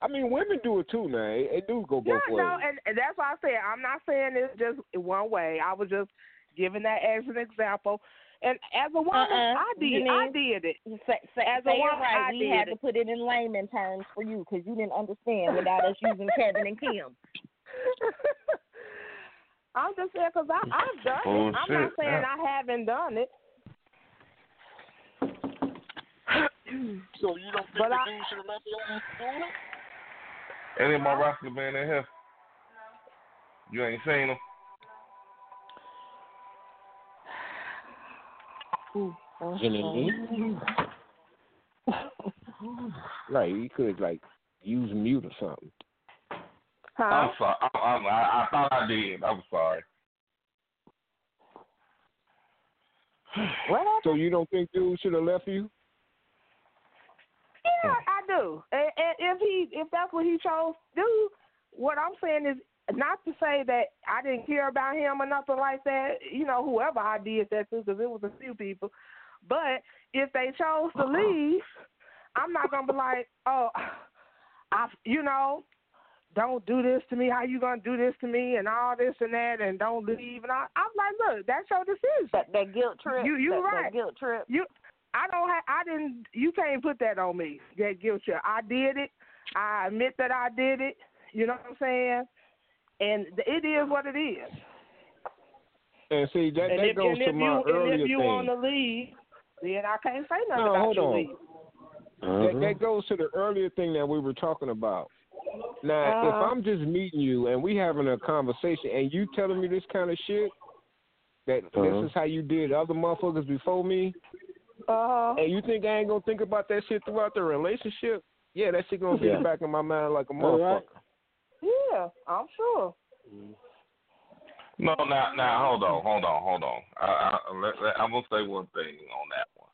I mean, women do it too, man. It, it do go both yeah, ways. no, and, and that's why I said I'm not saying it's just one way. I was just giving that as an example. And as a woman, Uh-uh. I did, I did it. Say, say, As a say it woman, right. I we did had it. to put it in layman terms for you because you didn't understand without us using Kevin and Kim. <laughs> I'm just saying because I've done it. I'm not saying yeah. I haven't done it. so you don't think But the I- dude should have left your ass doing it? Any of my wrestling men in here? You ain't seen them? Oh, oh. like you could like use mute or something. Huh? I'm sorry. I, I, I, I thought I did. I'm sorry. What? So you don't think dude should have left you? Yeah, I do. And, and if he, if that's what he chose to do, what I'm saying is not to say that I didn't care about him or nothing like that. You know, whoever I did that to, because it was a few people. But if they chose to uh-uh. leave, I'm not gonna be like, oh, <sighs> I, you know, don't do this to me. How you gonna do this to me and all this and that and don't leave and I, I'm like, look, that's your decision. That that guilt trip. You- you that, right. That guilt trip. You, I don't have. I didn't. You can't put that on me. That guilt trip. I did it. I admit that I did it. You know what I'm saying? And it is what it is. And see that and that if, goes and to if my you earlier and if you want to leave, then I can't say nothing No, about hold you on. leaving. That, that goes to the earlier thing that we were talking about. Now, Uh-huh. if I'm just meeting you and we having a conversation and you telling me this kind of shit, that Uh-huh. this is how you did other motherfuckers before me, Uh, and you think I ain't gonna think about that shit throughout the relationship? Yeah, that shit gonna be Yeah. the back of my mind like a motherfucker. Yeah, I'm sure. No, now, now, hold on, hold on, hold on. I, I, let, let, I'm gonna say one thing on that one.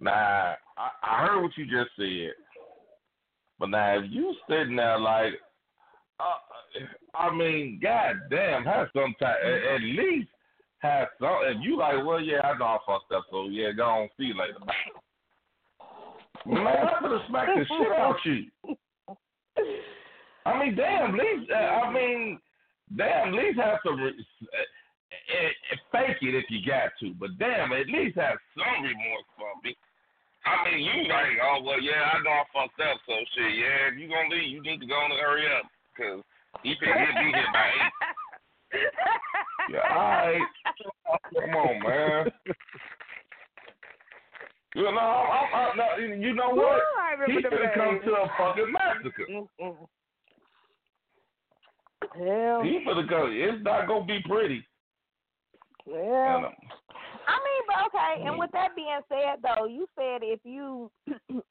Now, I, I heard what you just said, but now if you sitting there like, uh, I mean, goddamn, have some time. At, at least have some. If you like, well, yeah, I know I fucked up, so yeah, go on, see you later. Man, I'm gonna smack the shit out you. I mean, damn, at least, uh, I mean, damn, at least have some. Re- uh, uh, fake it if you got to, but damn, at least have some remorse for me. I mean, you like, oh well, yeah, I know I fucked up, so shit, yeah, if you gonna leave, you need to go and hurry up, cause he can get me here by eight. Yeah, all right. Come on, man. You know, I'm, I'm, I'm, you know what? I He's gonna come to a fucking massacre. Hell, He go. It's not gonna be pretty. yeah. You. Um, I mean, but okay. And mm. with that being said, though, you said if you <clears throat>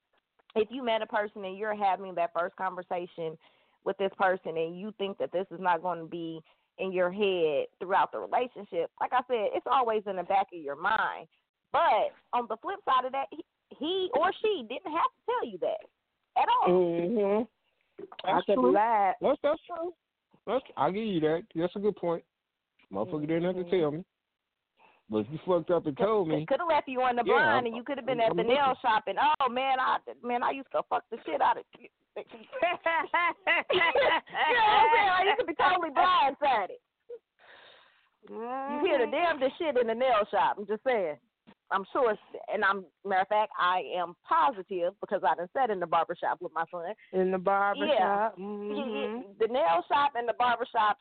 if you met a person and you're having that first conversation with this person and you think that this is not going to be in your head throughout the relationship, like I said, it's always in the back of your mind. But on the flip side of that, he, he or she didn't have to tell you that at all. Mhm. I That's could true. lie. That's that's true. That's I'll give you that. That's a good point. Motherfucker didn't have to tell me. But if you fucked up and told me, Could have left you on the Yeah, blind, I'm- and you could have been I'm- at the I'm nail looking. shop, and oh man, I man, I used to fuck the shit out of you. you know what I'm saying? Like, you could be totally blindsided. You hear the damnedest shit in the nail shop. I'm just saying. I'm sure, it's, and I'm matter of fact, I am positive because I done sat in the barber shop with my son. In the barber Yeah. shop. He- Mhm. the nail shop and the barber shop,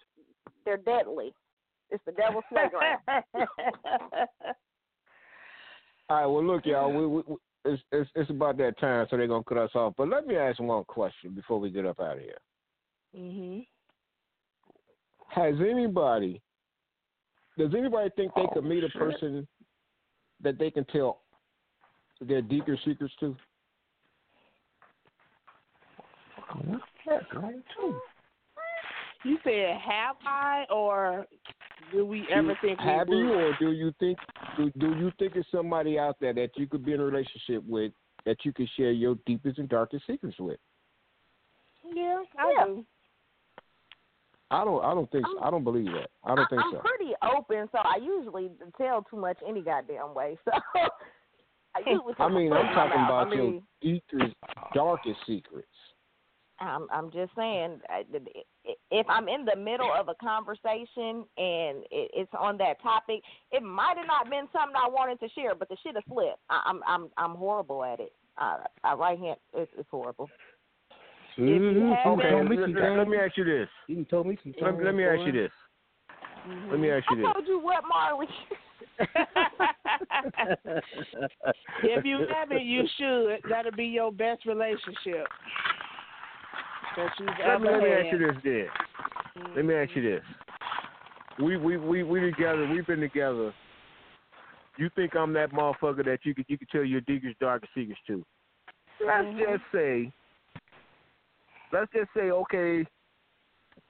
they're deadly. It's the devil's playground. <laughs> all right. Well, look, y'all. We, we, we, it's, it's it's about that time, so they're gonna cut us off. But let me ask one question before we get up out of here. mhm. Has anybody, does anybody think they could meet a person that they can tell their deeper secrets to? You said have I or do we ever think we have you, would? or do you think do, do you think it's somebody out there that you could be in a relationship with that you could share your deepest and darkest secrets with? Yeah, I Yeah. do. I don't. I don't think. So. I don't believe that. I don't think I'm so. pretty open, so I usually tell too much any goddamn way. <laughs> So I I mean, I'm talking mouth. about I mean, your deepest, darkest secrets. I'm I'm just saying, if I'm in the middle of a conversation and it's on that topic, it might have not been something I wanted to share, but the shit has slipped. I, I'm I'm I'm horrible at it. I, I right hand, it's, it's horrible. Mhm. Okay, let, let- let me ask you this. You told me some Let, let me ask you this. Let me ask you this. I told you what, Marley. <laughs> if you haven't, you should. That'll be your best relationship that you've Let me, let me ask you this, then. Let me ask you this. We we we we together. We've been together. You think I'm that motherfucker that you could you could tell your deepest, darkest secrets to? Let's mm-hmm. just say. Let's just say, okay,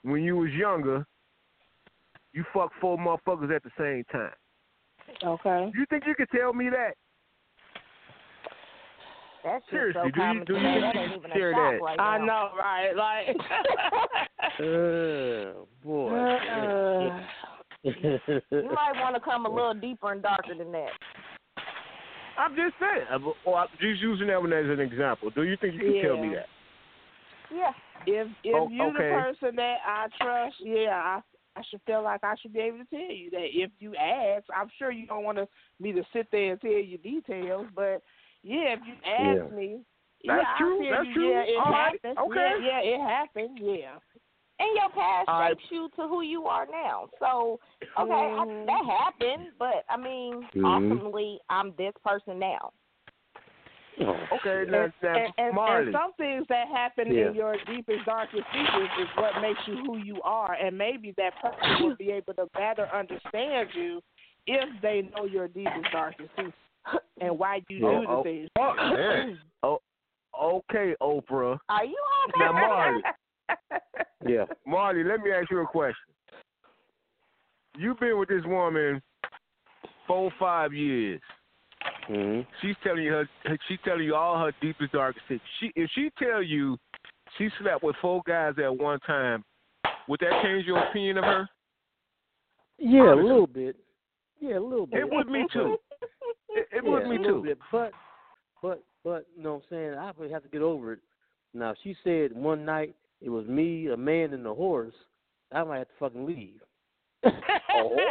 when you was younger, you fucked four motherfuckers at the same time. Okay. You think you could tell me that? That shit's Seriously, so do you- do you that ain't even share that? right I know, right? Like, Oh <laughs> boy. uh, <laughs> You might want to come a little deeper and darker than that. I'm just saying. I'm- Or I'm just using that one as an example. Do you think you can tell me that? Yeah. if if Oh, you the okay. person that I trust, yeah, I I should feel like I should be able to tell you that if you ask. I'm sure you don't want to me to sit there and tell you details, but yeah, if you ask Yeah. me, That's yeah, true, I tell that's you, true. Yeah, it All right, happened. okay. Yeah, yeah, it happened. Yeah. And your past All right. shapes you to who you are now. So, okay. I, that happened, but I mean, Mhm. ultimately, I'm this person now. Okay, now, And, now and, and, and some things that happen Yeah. in your deepest, darkest secrets is what makes you who you are, and maybe that person will be able to better understand you if they know your deepest, darkest secrets <laughs> and why do you Oh, do the oh, things. fuck that. <laughs> oh, okay, Oprah. Are you okay? Now, Marley. <laughs> Yeah. Marley, let me ask you a question. You've been with this woman four, five years. hmm She's telling you her, her she's telling you all her deepest darkest secrets. She if she tell you she slept with four guys at one time, would that change your opinion of her? Yeah, Honestly. a little bit. Yeah, a little bit. It would me too. It, it yeah, would me a too. Bit. But, but, but, you know what I'm saying? I would have to get over it. Now, if she said one night it was me, a man, and a horse, I might have to fucking leave. Oh. <laughs>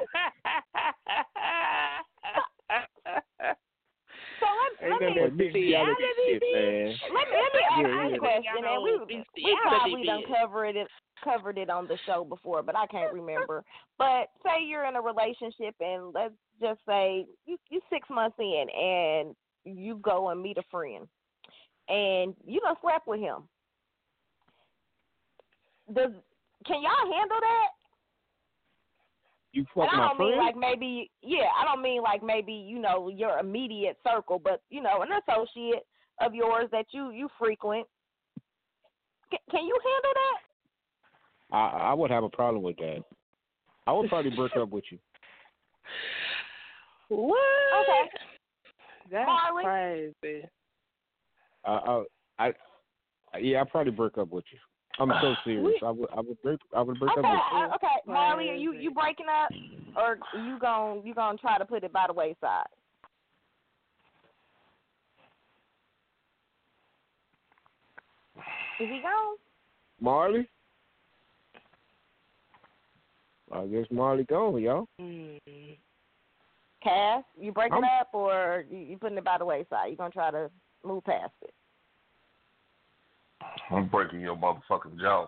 So let, let me that bestiality shit, man. let me let me ask Yeah, you yeah. a question, and we we probably done covered it covered it on the show before, but I can't remember. But say you're in a relationship, and let's just say you you six months in, and you go and meet a friend, and you done slept with him. Does can y'all handle that? You fuck and I don't mean friend? like maybe yeah, I don't mean like maybe, you know, your immediate circle, but you know, an associate of yours that you you frequent. Can, can you handle that? I I would have a problem with that. I would probably break up with you. <laughs> What? Okay. That's Marley? crazy. I I, I yeah, I'd probably break up with you. I'm so <gasps> serious. I would I would break I would break Okay, up with you. uh, okay. Marley, are you you breaking up or you gon' you gonna try to put it by the wayside? Is he gone? Marley? I guess Marley gone, y'all. Cass, you breaking I'm- up or you, you putting it by the wayside? You gonna try to move past it? I'm breaking your motherfucking jaw.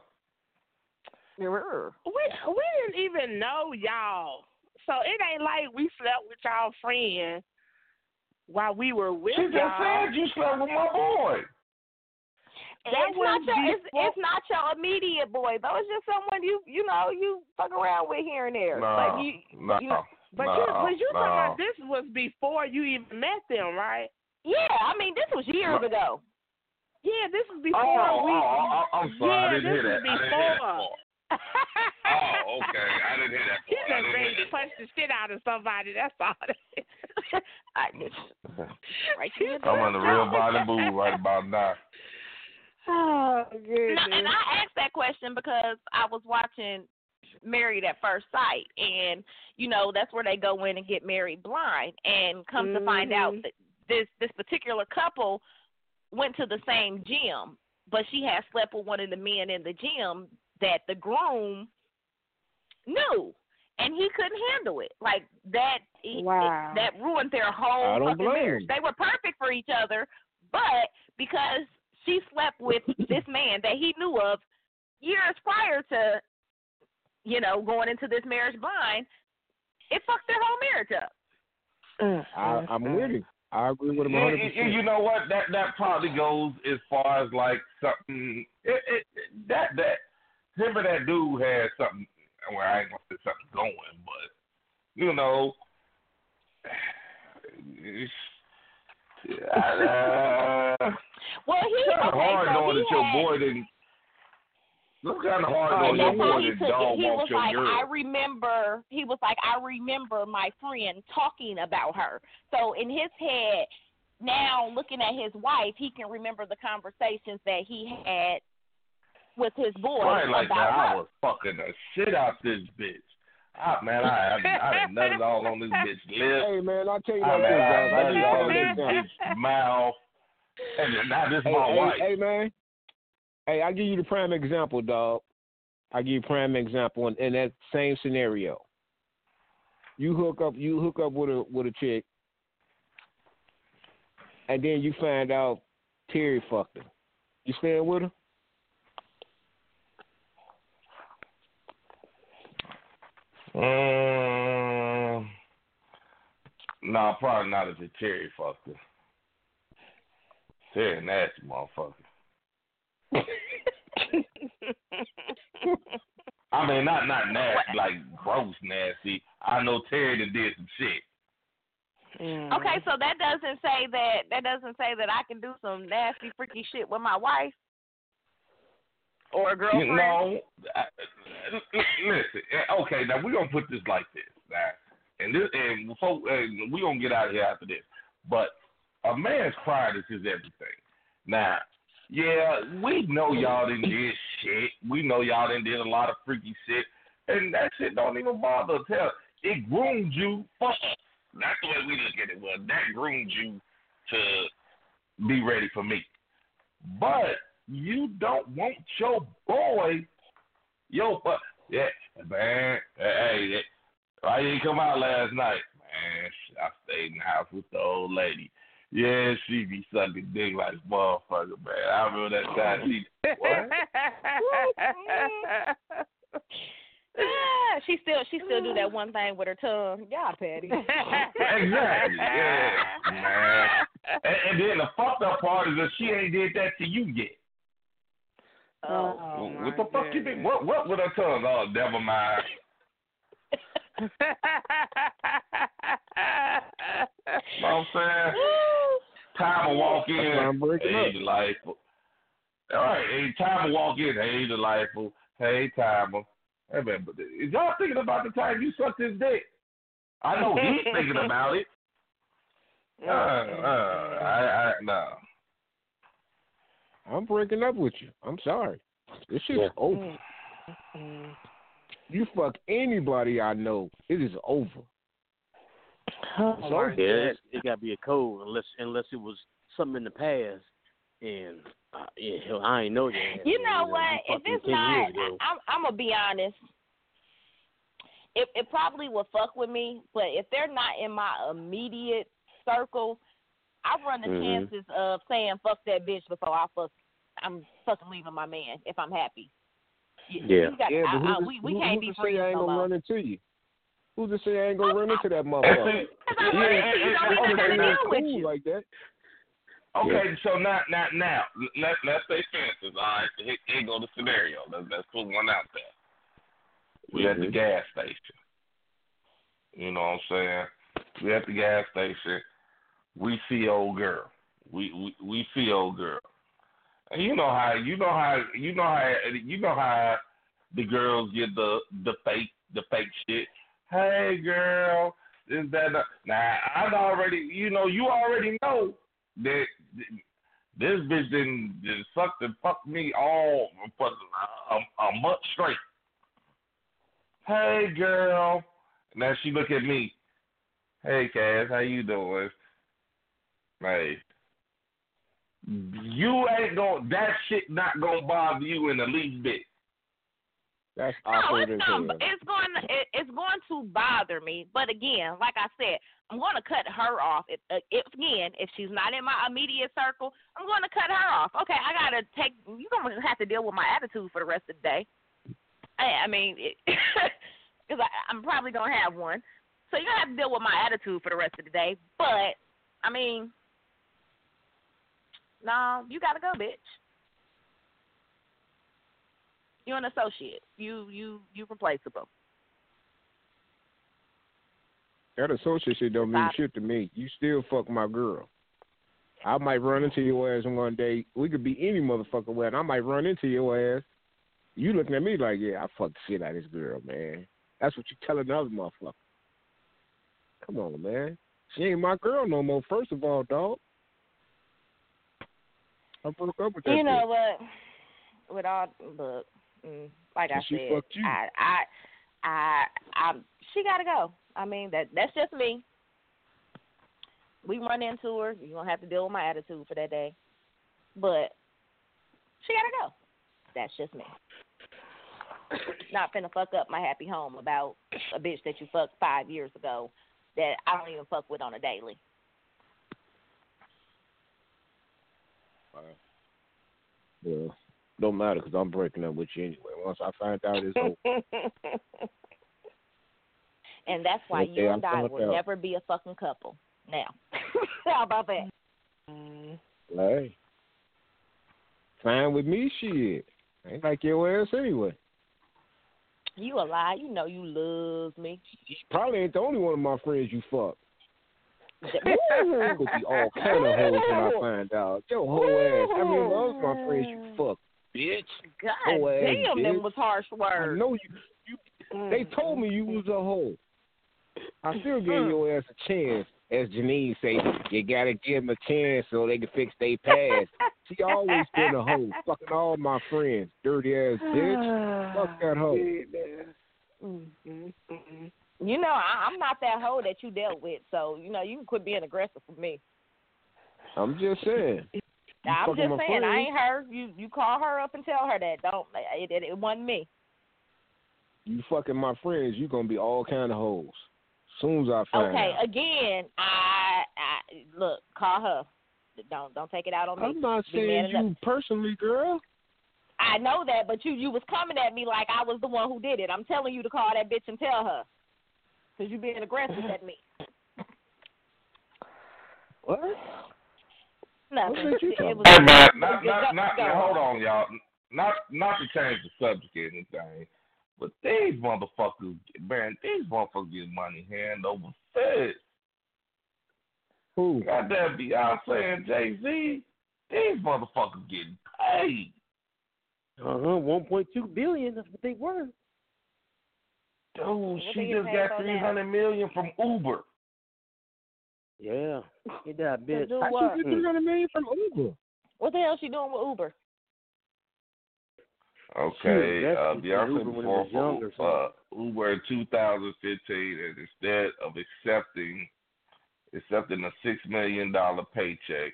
We we didn't even know y'all, so it ain't like we slept with y'all friend while we were with She just y'all. said you slept with my boy. That it's not your it's, it's not your immediate boy though. It's just someone you you know you fuck around with here and there. Nah, like you, nah, you But nah, you but you nah. talking about this was before you even met them, right? yeah. I mean, this was years Nah. ago. Yeah, this was oh, before Oh, we. oh, oh, I'm sorry. Yeah, I didn't hear that. I didn't hear that before. Oh, okay. I didn't hear that <laughs> He part. just ready to punch the shit out of somebody. That's all. <laughs> I just right here. I'm in the real <laughs> body boo right about now. oh No, goodness. and I asked that question because I was watching Married at First Sight, and you know that's where they go in and get married blind, and come to find out Mhm. that this this particular couple went to the same gym, but she had slept with one of the men in the gym that the groom knew, and he couldn't handle it. Like that, he- Wow. that ruined their whole I don't fucking blame marriage. They were perfect for each other, but because she slept with this man that he knew of years prior to, you know, going into this marriage blind, it fucked their whole marriage up. I, I'm with him. I agree with him You, 100. you, you know what? That that probably goes as far as like something. It, it, that that him and that dude had something. Well, I ain't gonna say something going, but you know, <sighs> it's, uh, Well, he kind okay, hard so knowing he that your had, boy didn't. It's kind of hard and knowing your that's how he took dog it. He was like, girl. I remember. He was like, I remember my friend talking about her. So in his head, now looking at his wife, he can remember the conversations that he had with his boy Right like about that, I her. was fucking the shit out this bitch. Ah, man, I I, I done nutted all on this bitch <laughs> lips. Hey man, I'll tell you I like mean, this, I dog. I give nutted all prime in example. this bitch mouth. And now this Hey, my hey, wife. hey man. Hey, I'll give you the prime example, dog. I'll give you prime example in, in that same scenario. You hook up you hook up with a with a chick and then you find out Terry fucked her. You staying with her? Mm, nah, probably not if it's Terry fucked her. Terry nasty motherfucker. I mean, not not nasty, like gross nasty. I know Terry that did some shit. Mm. Okay, so that doesn't say that that doesn't say that I can do some nasty freaky shit with my wife. or a girlfriend. You know, I, listen. Eh, okay, now we're gonna put this like this, now, and this, and before and we're gonna get out of here after this. But a man's pride is his everything. Now, yeah, we know y'all didn't did shit. We know y'all didn't did a lot of freaky shit, and that shit don't even bother us. Hell, it groomed you. Fuck. That's the way we look at it. Was that groomed you to be ready for me? But you don't want your boy, yo, but yeah, man, hey, hey, you didn't come out last night? Man, I stayed in the house with the old lady. Yeah, she be sucking dick like a motherfucker, man. I remember that time she <laughs> what? Ah, she still she still do that one thing with her tongue. Yeah, Patty. exactly. Yeah, man. <laughs> And, and then the fucked up part is that she ain't did that to you yet. Oh, what the fuck you think? What what with her tongue? Oh, never mind. <laughs> know what I'm saying? Time to walk in. That's why I'm breaking hey, up. delightful. All right, hey, time to walk in. Hey, delightful. Hey, timer. Hey, man, but is y'all thinking about the time you sucked his dick? I know he's thinking about it. <laughs> Uh, uh, I, I, no. I'm breaking up with you. I'm sorry. This shit's Yeah. over. You fuck anybody I know, it is over. Oh, So Yeah, it's, it got to be a code unless unless it was something in the past. And uh, yeah, hell, I ain't know that. You know what? You If it's not, years. I'm I'm gonna be honest. It it probably will fuck with me, but if they're not in my immediate circle, I run the Mhm. chances of saying fuck that bitch before I fuck. I'm fucking leaving my man if I'm happy. You- Yeah. got- Yeah, I- but who, I- to- we we who, can't who be to say friends I ain't gonna more. run into you? Who's to say I ain't gonna run into that motherfucker? see, Because I run into you, don't mean I okay, now- cool like that. Okay, so not not now, let let's say fences. All right, here, here go the scenario. Let's let's put one out there. We at the Mhm. gas station. You know what I'm saying? We at the gas station. We see old girl. We we we see old girl. And you know how you know how you know how you know how the girls get the the fake the fake shit. Hey girl, is that a, now? I already you know you already know that this bitch didn't just sucked and fuck me all for a, a month straight. Hey girl, now she look at me. Hey Cass, how you doing? Hey, you ain't gonna that shit not gonna bother you in the least bit. That's No, awkward it's as hell. going. It's going. It, it's going to bother me. But again, like I said, I'm going to cut her off. If, uh, if again, if she's not in my immediate circle, I'm going to cut her off. Okay, I gotta take. You're gonna have to deal with my attitude for the rest of the day. I, I mean, because <laughs> I'm probably gonna have one. So you're gonna have to deal with my attitude for the rest of the day. But I mean, no, you gotta go, bitch. You're an associate. You you you replaceable. That associate shit don't mean shit to me. You still fuck my girl. I might run into your ass one day. We could be any motherfucker and I might run into your ass. You looking at me like, yeah, I fucked the shit out of this girl, man. That's what you telling the other motherfucker. Come on, man. She ain't my girl no more. First of all, dog. I broke up with that You know bitch. what? With all look, mm, like I she said. I I I I she gotta go. I mean that that's just me. We run into her. You're gonna have to deal with my attitude for that day. But she gotta go. That's just me. Not finna fuck up my happy home about a bitch that you fucked five years ago that I don't even fuck with on a daily. Well, don't matter because I'm breaking up with you anyway. Once I find out it's over, <laughs> and that's why Okay, you I'm and I coming will out. never be a fucking couple. Now, <laughs> how about that? hey, fine with me, shit. Ain't like your ass anyway. You a lie. You know you love me. Probably ain't the only one of my friends you fuck. <laughs> Ooh. Would be all kind of hoes when I find out. Your whole ass. I mean, those my friends you fuck. Bitch. God Hoe ass damn, them was harsh words. I words. know you. you they told me you was a hoe. I still gave Mm. your ass a chance. As Janine say, you gotta give them a chance so they can fix their past. She always been a hoe, <laughs> fucking all my friends, dirty ass bitch. Fuck that hoe. You know, I, I'm not that hoe that you dealt with, so you know you can quit being aggressive for me. I'm just saying. You I'm just saying, I ain't her. You you call her up and tell her that. Don't it, it, it wasn't me. You fucking my friends, you gonna be all kind of hoes. Soon as I find Okay, out. again, I, I look, call her. Don't don't take it out on me. I'm not Be saying enough. you personally, girl. I know that, but you you was coming at me like I was the one who did it. I'm telling you to call that bitch and tell her, cause you being aggressive at me. What? Nothing. What you It talking was- Hey man, it was not good. not not hold on, y'all. Not not to change the subject or anything, but these motherfuckers, man, these motherfuckers get money hand over fist. Who? Goddamn Beyonce and Jay Z, these motherfuckers getting paid. Uh huh. One point two billion. That's what they were. Dude, What she just got for three now? from Uber. Yeah. Get that bitch. do How what? you get three hundred million from Uber? What the hell she doing with Uber? Okay, that's uh, Beyonce Uber was before for uh, Uber in 2015, and instead of accepting accepting a six million dollar paycheck,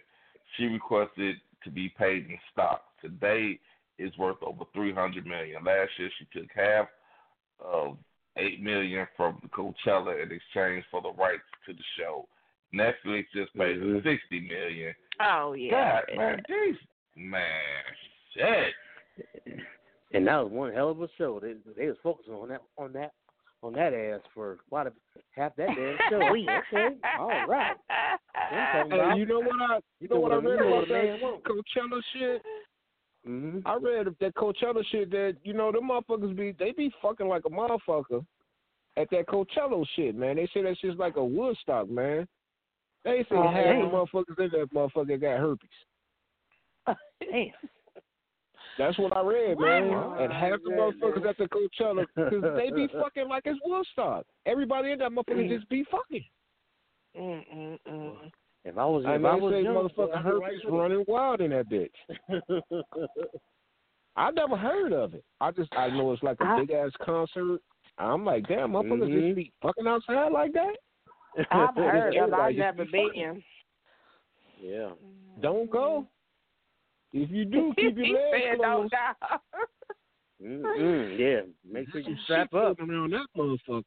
she requested to be paid in stock. Today is worth over 300 million. Last year, she took half of eight million from Coachella in exchange for the rights to the show. Netflix just paid her Mhm. 60 million. Oh yeah. God, man, these man, shit. And that was one hell of a show. They they was focusing on that on that on that ass for quite a half that damn <laughs> show. okay, all right. I'm Hey, you know what I you know do what I what a- read you about what that. Coachella shit? hmm I read that Coachella shit that you know them motherfuckers be they be fucking like a motherfucker at that Coachella shit, man. They say that shit's like a Woodstock, man. They say Oh, half damn. the motherfuckers in that motherfucker got herpes. Damn. That's what I read, man. What? And half the Yeah, motherfuckers man. at the Coachella, because they be <laughs> fucking like it's Woodstock. Everybody in that motherfucker just be fucking. Mm-mm-mm. If I was, I if mean, I they was say young, motherfucking I'd right herpes running wild in that bitch. <laughs> I never heard of it. I just I know it's like a I- big ass concert. I'm like, damn, motherfuckers Mhm. just be fucking outside like that. I've <laughs> heard of it. I've never be fucking. been. Yeah. Don't go. If you do, <laughs> keep your He legs said don't closed. go. <laughs> Mm-mm. Yeah. Make sure you strap shit up. floating around that motherfucker.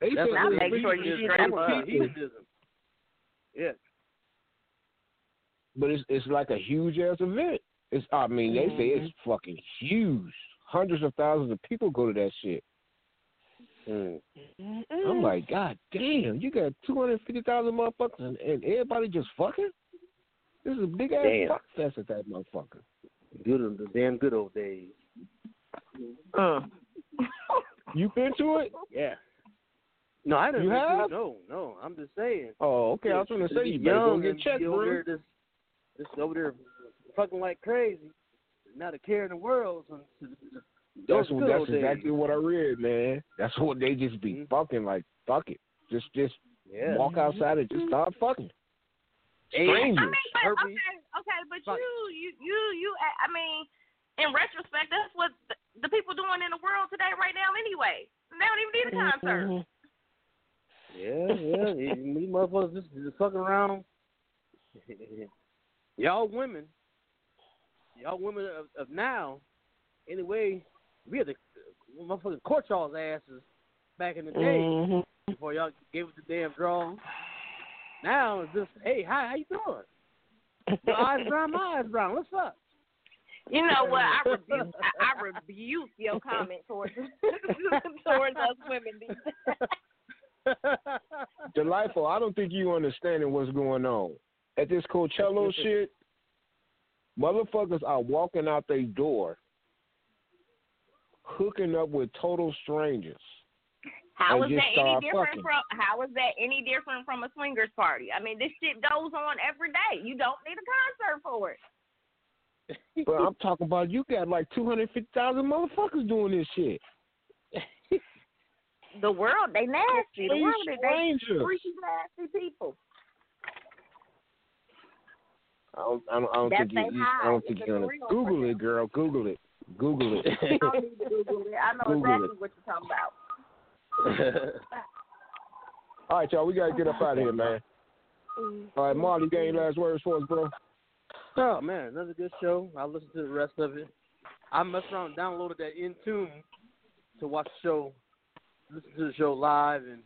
They That's said Now make sure you strap up. Yeah. But it's it's like a huge ass event. It's I mean they say it's Mm-hmm. fucking huge. Hundreds of thousands of people go to that shit. Mm. I'm like, God damn, you got two hundred fifty thousand motherfuckers and, and everybody just fucking. This is a big ass Damn. fuck fest at that motherfucker. Good, the damn good old days. Uh. <laughs> You been to it? Yeah. No, I didn't. You have? No, no. I'm just saying. Oh, okay. I was gonna say you better go young get checked, be over bro. there just, just over there fucking like crazy. Not a care in the world. So, those That's what, that's days. exactly what I read, man. That's what they just be Mhm. fucking like fuck it. Just just Yeah. walk outside and just start fucking. Strangers. I mean, but, okay, okay, but Fuck. you, you, you, you. I mean, in retrospect, that's what the, the people doing in the world today, right now, anyway. They don't even need a concert. Yeah, yeah. you- We motherfuckers just, just fucking around. <laughs> y'all women, y'all women of, of now, anyway, we had to motherfucking court y'all's asses back in the day Mm-hmm. before y'all gave us the damn draw. Now it's just, hey, hi, how you doing? Your eyes brown, my eyes brown. What's up? You know what? I rebuke, I, I rebuke your comment towards <laughs> towards us women. <laughs> Delightful. I don't think you understanding what's going on. At this Coachella <laughs> shit, motherfuckers are walking out their door, hooking up with total strangers. How And that any different fucking. from? How is that any different from a swingers party? I mean, this shit goes on every day. You don't need a concert for it. <laughs> but I'm talking about you got like two hundred fifty thousand motherfuckers doing this shit. <laughs> The world, they nasty. The world, they, they strangers. freaky, nasty people. I don't, I don't, I don't think you, I don't think It's you're gonna Google it, girl. Google it. Google it. <laughs> You don't need to Google it. I know Google exactly it. what you're talking about. <laughs> All right, y'all. We gotta get up out of here, man. All right, Marley, you got any last words for us, bro? Oh man, another good show. I'll listen to the rest of it. I messed around and downloaded that in tune to watch the show, listen to the show live, and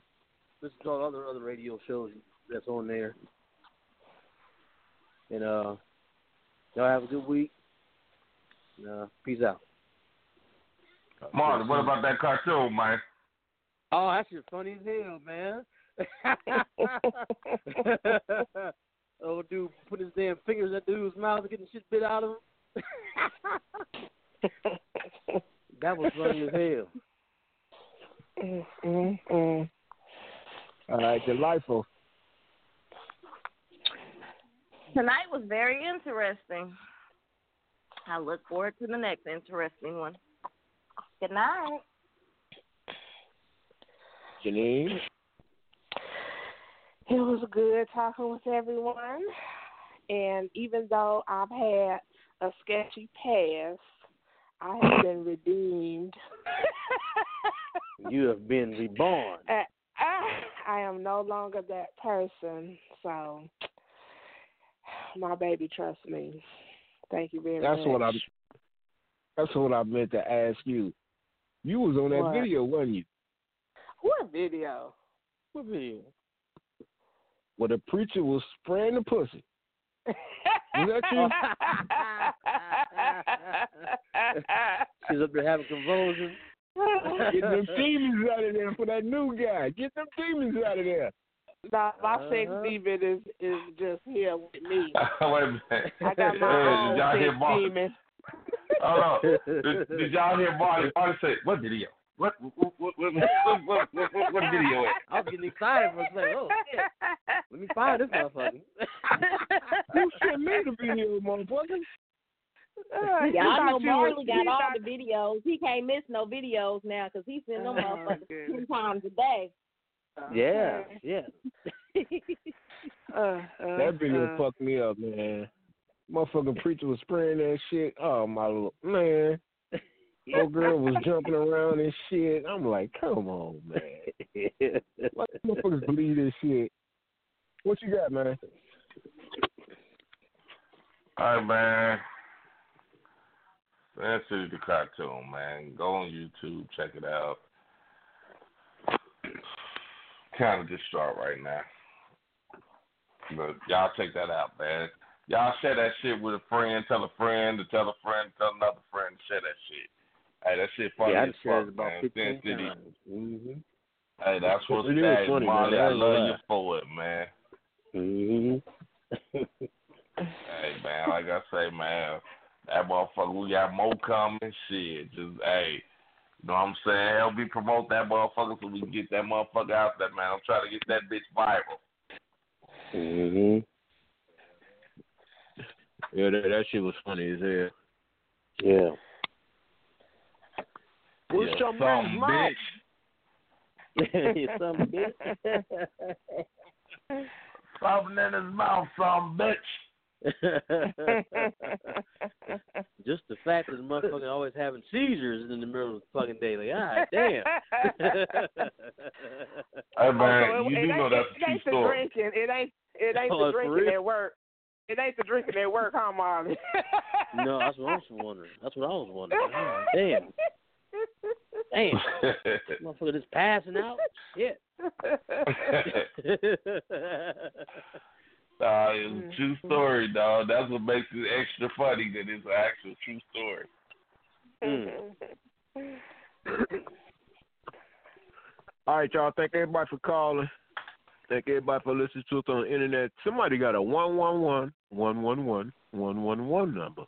listen to all the other other radio shows that's on there. And uh, y'all have a good week. And, uh, peace out. Marlon, what about that cartoon, man? Oh, that shit funny as hell, man. <laughs> oh, dude, put his damn fingers in that dude's mouth and getting shit bit out of him. <laughs> that was funny as hell. Mm-mm. All right, delightful. Tonight was very interesting. I look forward to the next interesting one. Good night. Janine. It was good talking with everyone. And even though I've had a sketchy past, I have been redeemed. You have been reborn. <laughs> Uh, I, I am no longer that person. So, my baby trust me. Thank you very That's much. what I. That's what I meant to ask you. You was on that What? video, wasn't you? What video? What video? Where the preacher was spraying the pussy. Was that you? <laughs> She's up there having convulsions. Get them demons out of there for that new guy. Get them demons out of there. Nah, my sex Uh-huh. demon is is just here with me. <laughs> Wait a minute. I got my <laughs> Hey, own y'all hear sex demon. Hold on. <laughs> Did, did y'all hear Marley? Marley say, what video? What what what what what, what, what, what, what video is? I was getting excited for a second. Oh, shit. Let me find this motherfucker. You sent me the video, motherfucker. Uh, he Y'all know thought you Marley got all thought- the videos. He can't miss no videos now because he send them Oh, motherfuckers goodness. ten times a day. Yeah, yeah. <laughs> Uh, uh, That video uh, fucked me up, man. Motherfucking preacher was spraying that shit. Oh my lord, man. Old girl was <laughs> jumping around and shit. I'm like, come on, man. Let <laughs> motherfuckers believe this shit. What you got, man? All right, man. That's the cartoon, man. Go on YouTube, check it out. Kind of distraught right now. But y'all check that out, man. Y'all share that shit with a friend, tell a friend, to tell a friend, tell another friend share that shit. Hey, that shit funny yeah, as fuck, man. 15 Sin City. Mm-hmm. Hey, that's what's hey, funny. Marley, That I love you for it, man. Mm-hmm. Hey man, like I say, man, that motherfucker, we got more coming. Shit, just hey, you know what I'm saying? Help me promote that motherfucker so we can get that motherfucker out there, man. I'm trying to get that bitch viral. Mm-hmm. Yeah, that, that shit was funny as hell. Yeah. What's Yeah, your some man's mouth? bitch. <laughs> you some bitch. <laughs> Something in his mouth, some bitch. <laughs> Just the fact that the motherfucker always having seizures in the middle of the fucking day. Like, ah, damn. Hey <laughs> man, Also, it- you it do ain't- know that's it ain't true the story. drinking. It ain't. It ain't Oh, the drinking real? at work. It ain't the drinking at work, huh, Marley? no, that's what I was wondering. That's what I was wondering. Ah, damn. Damn. <laughs> Motherfucker just passing out. Shit. Uh, it was a true story, dog. That's what makes it extra funny that it's an actual true story. Mm. All right, y'all. Thank everybody for calling. Thank everybody for listening to us on the internet. Somebody got a 111 111 111 number.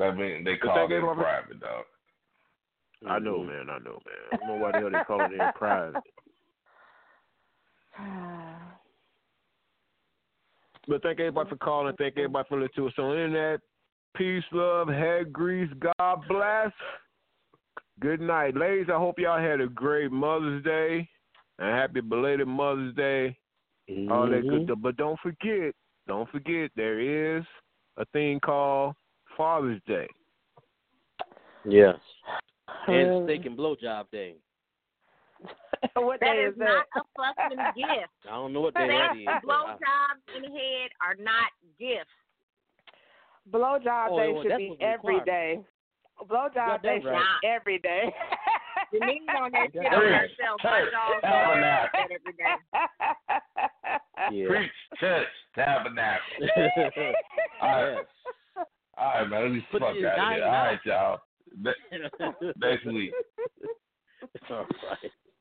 I mean, they call it everybody... private, dog. I know, man. I know, man. I don't know why the hell they call it in private. But thank everybody for calling. Thank everybody for listening to us on the internet. Peace, love, head grease. God bless. Good night, ladies. I hope y'all had a great Mother's Day and happy belated Mother's Day. All that good Mhm. stuff. But don't forget, don't forget, there is a thing called Father's Day. Yes. And steak and blowjob day. <laughs> what That day is is not a fucking <laughs> gift. I don't know what day Sex that is. and but I- blowjobs in the head are not gifts. Blowjob Oh, day well, should be every day. every required. day. Blowjob day that should be every day. Denise <laughs> on that You shit got on that herself. right. My dog Tabernacle. that every day. Yeah. Preach, church, tabernacle. All right. All right, man. Let me Put fuck out of here. guys All out. right, y'all. Ne- Next week. All right.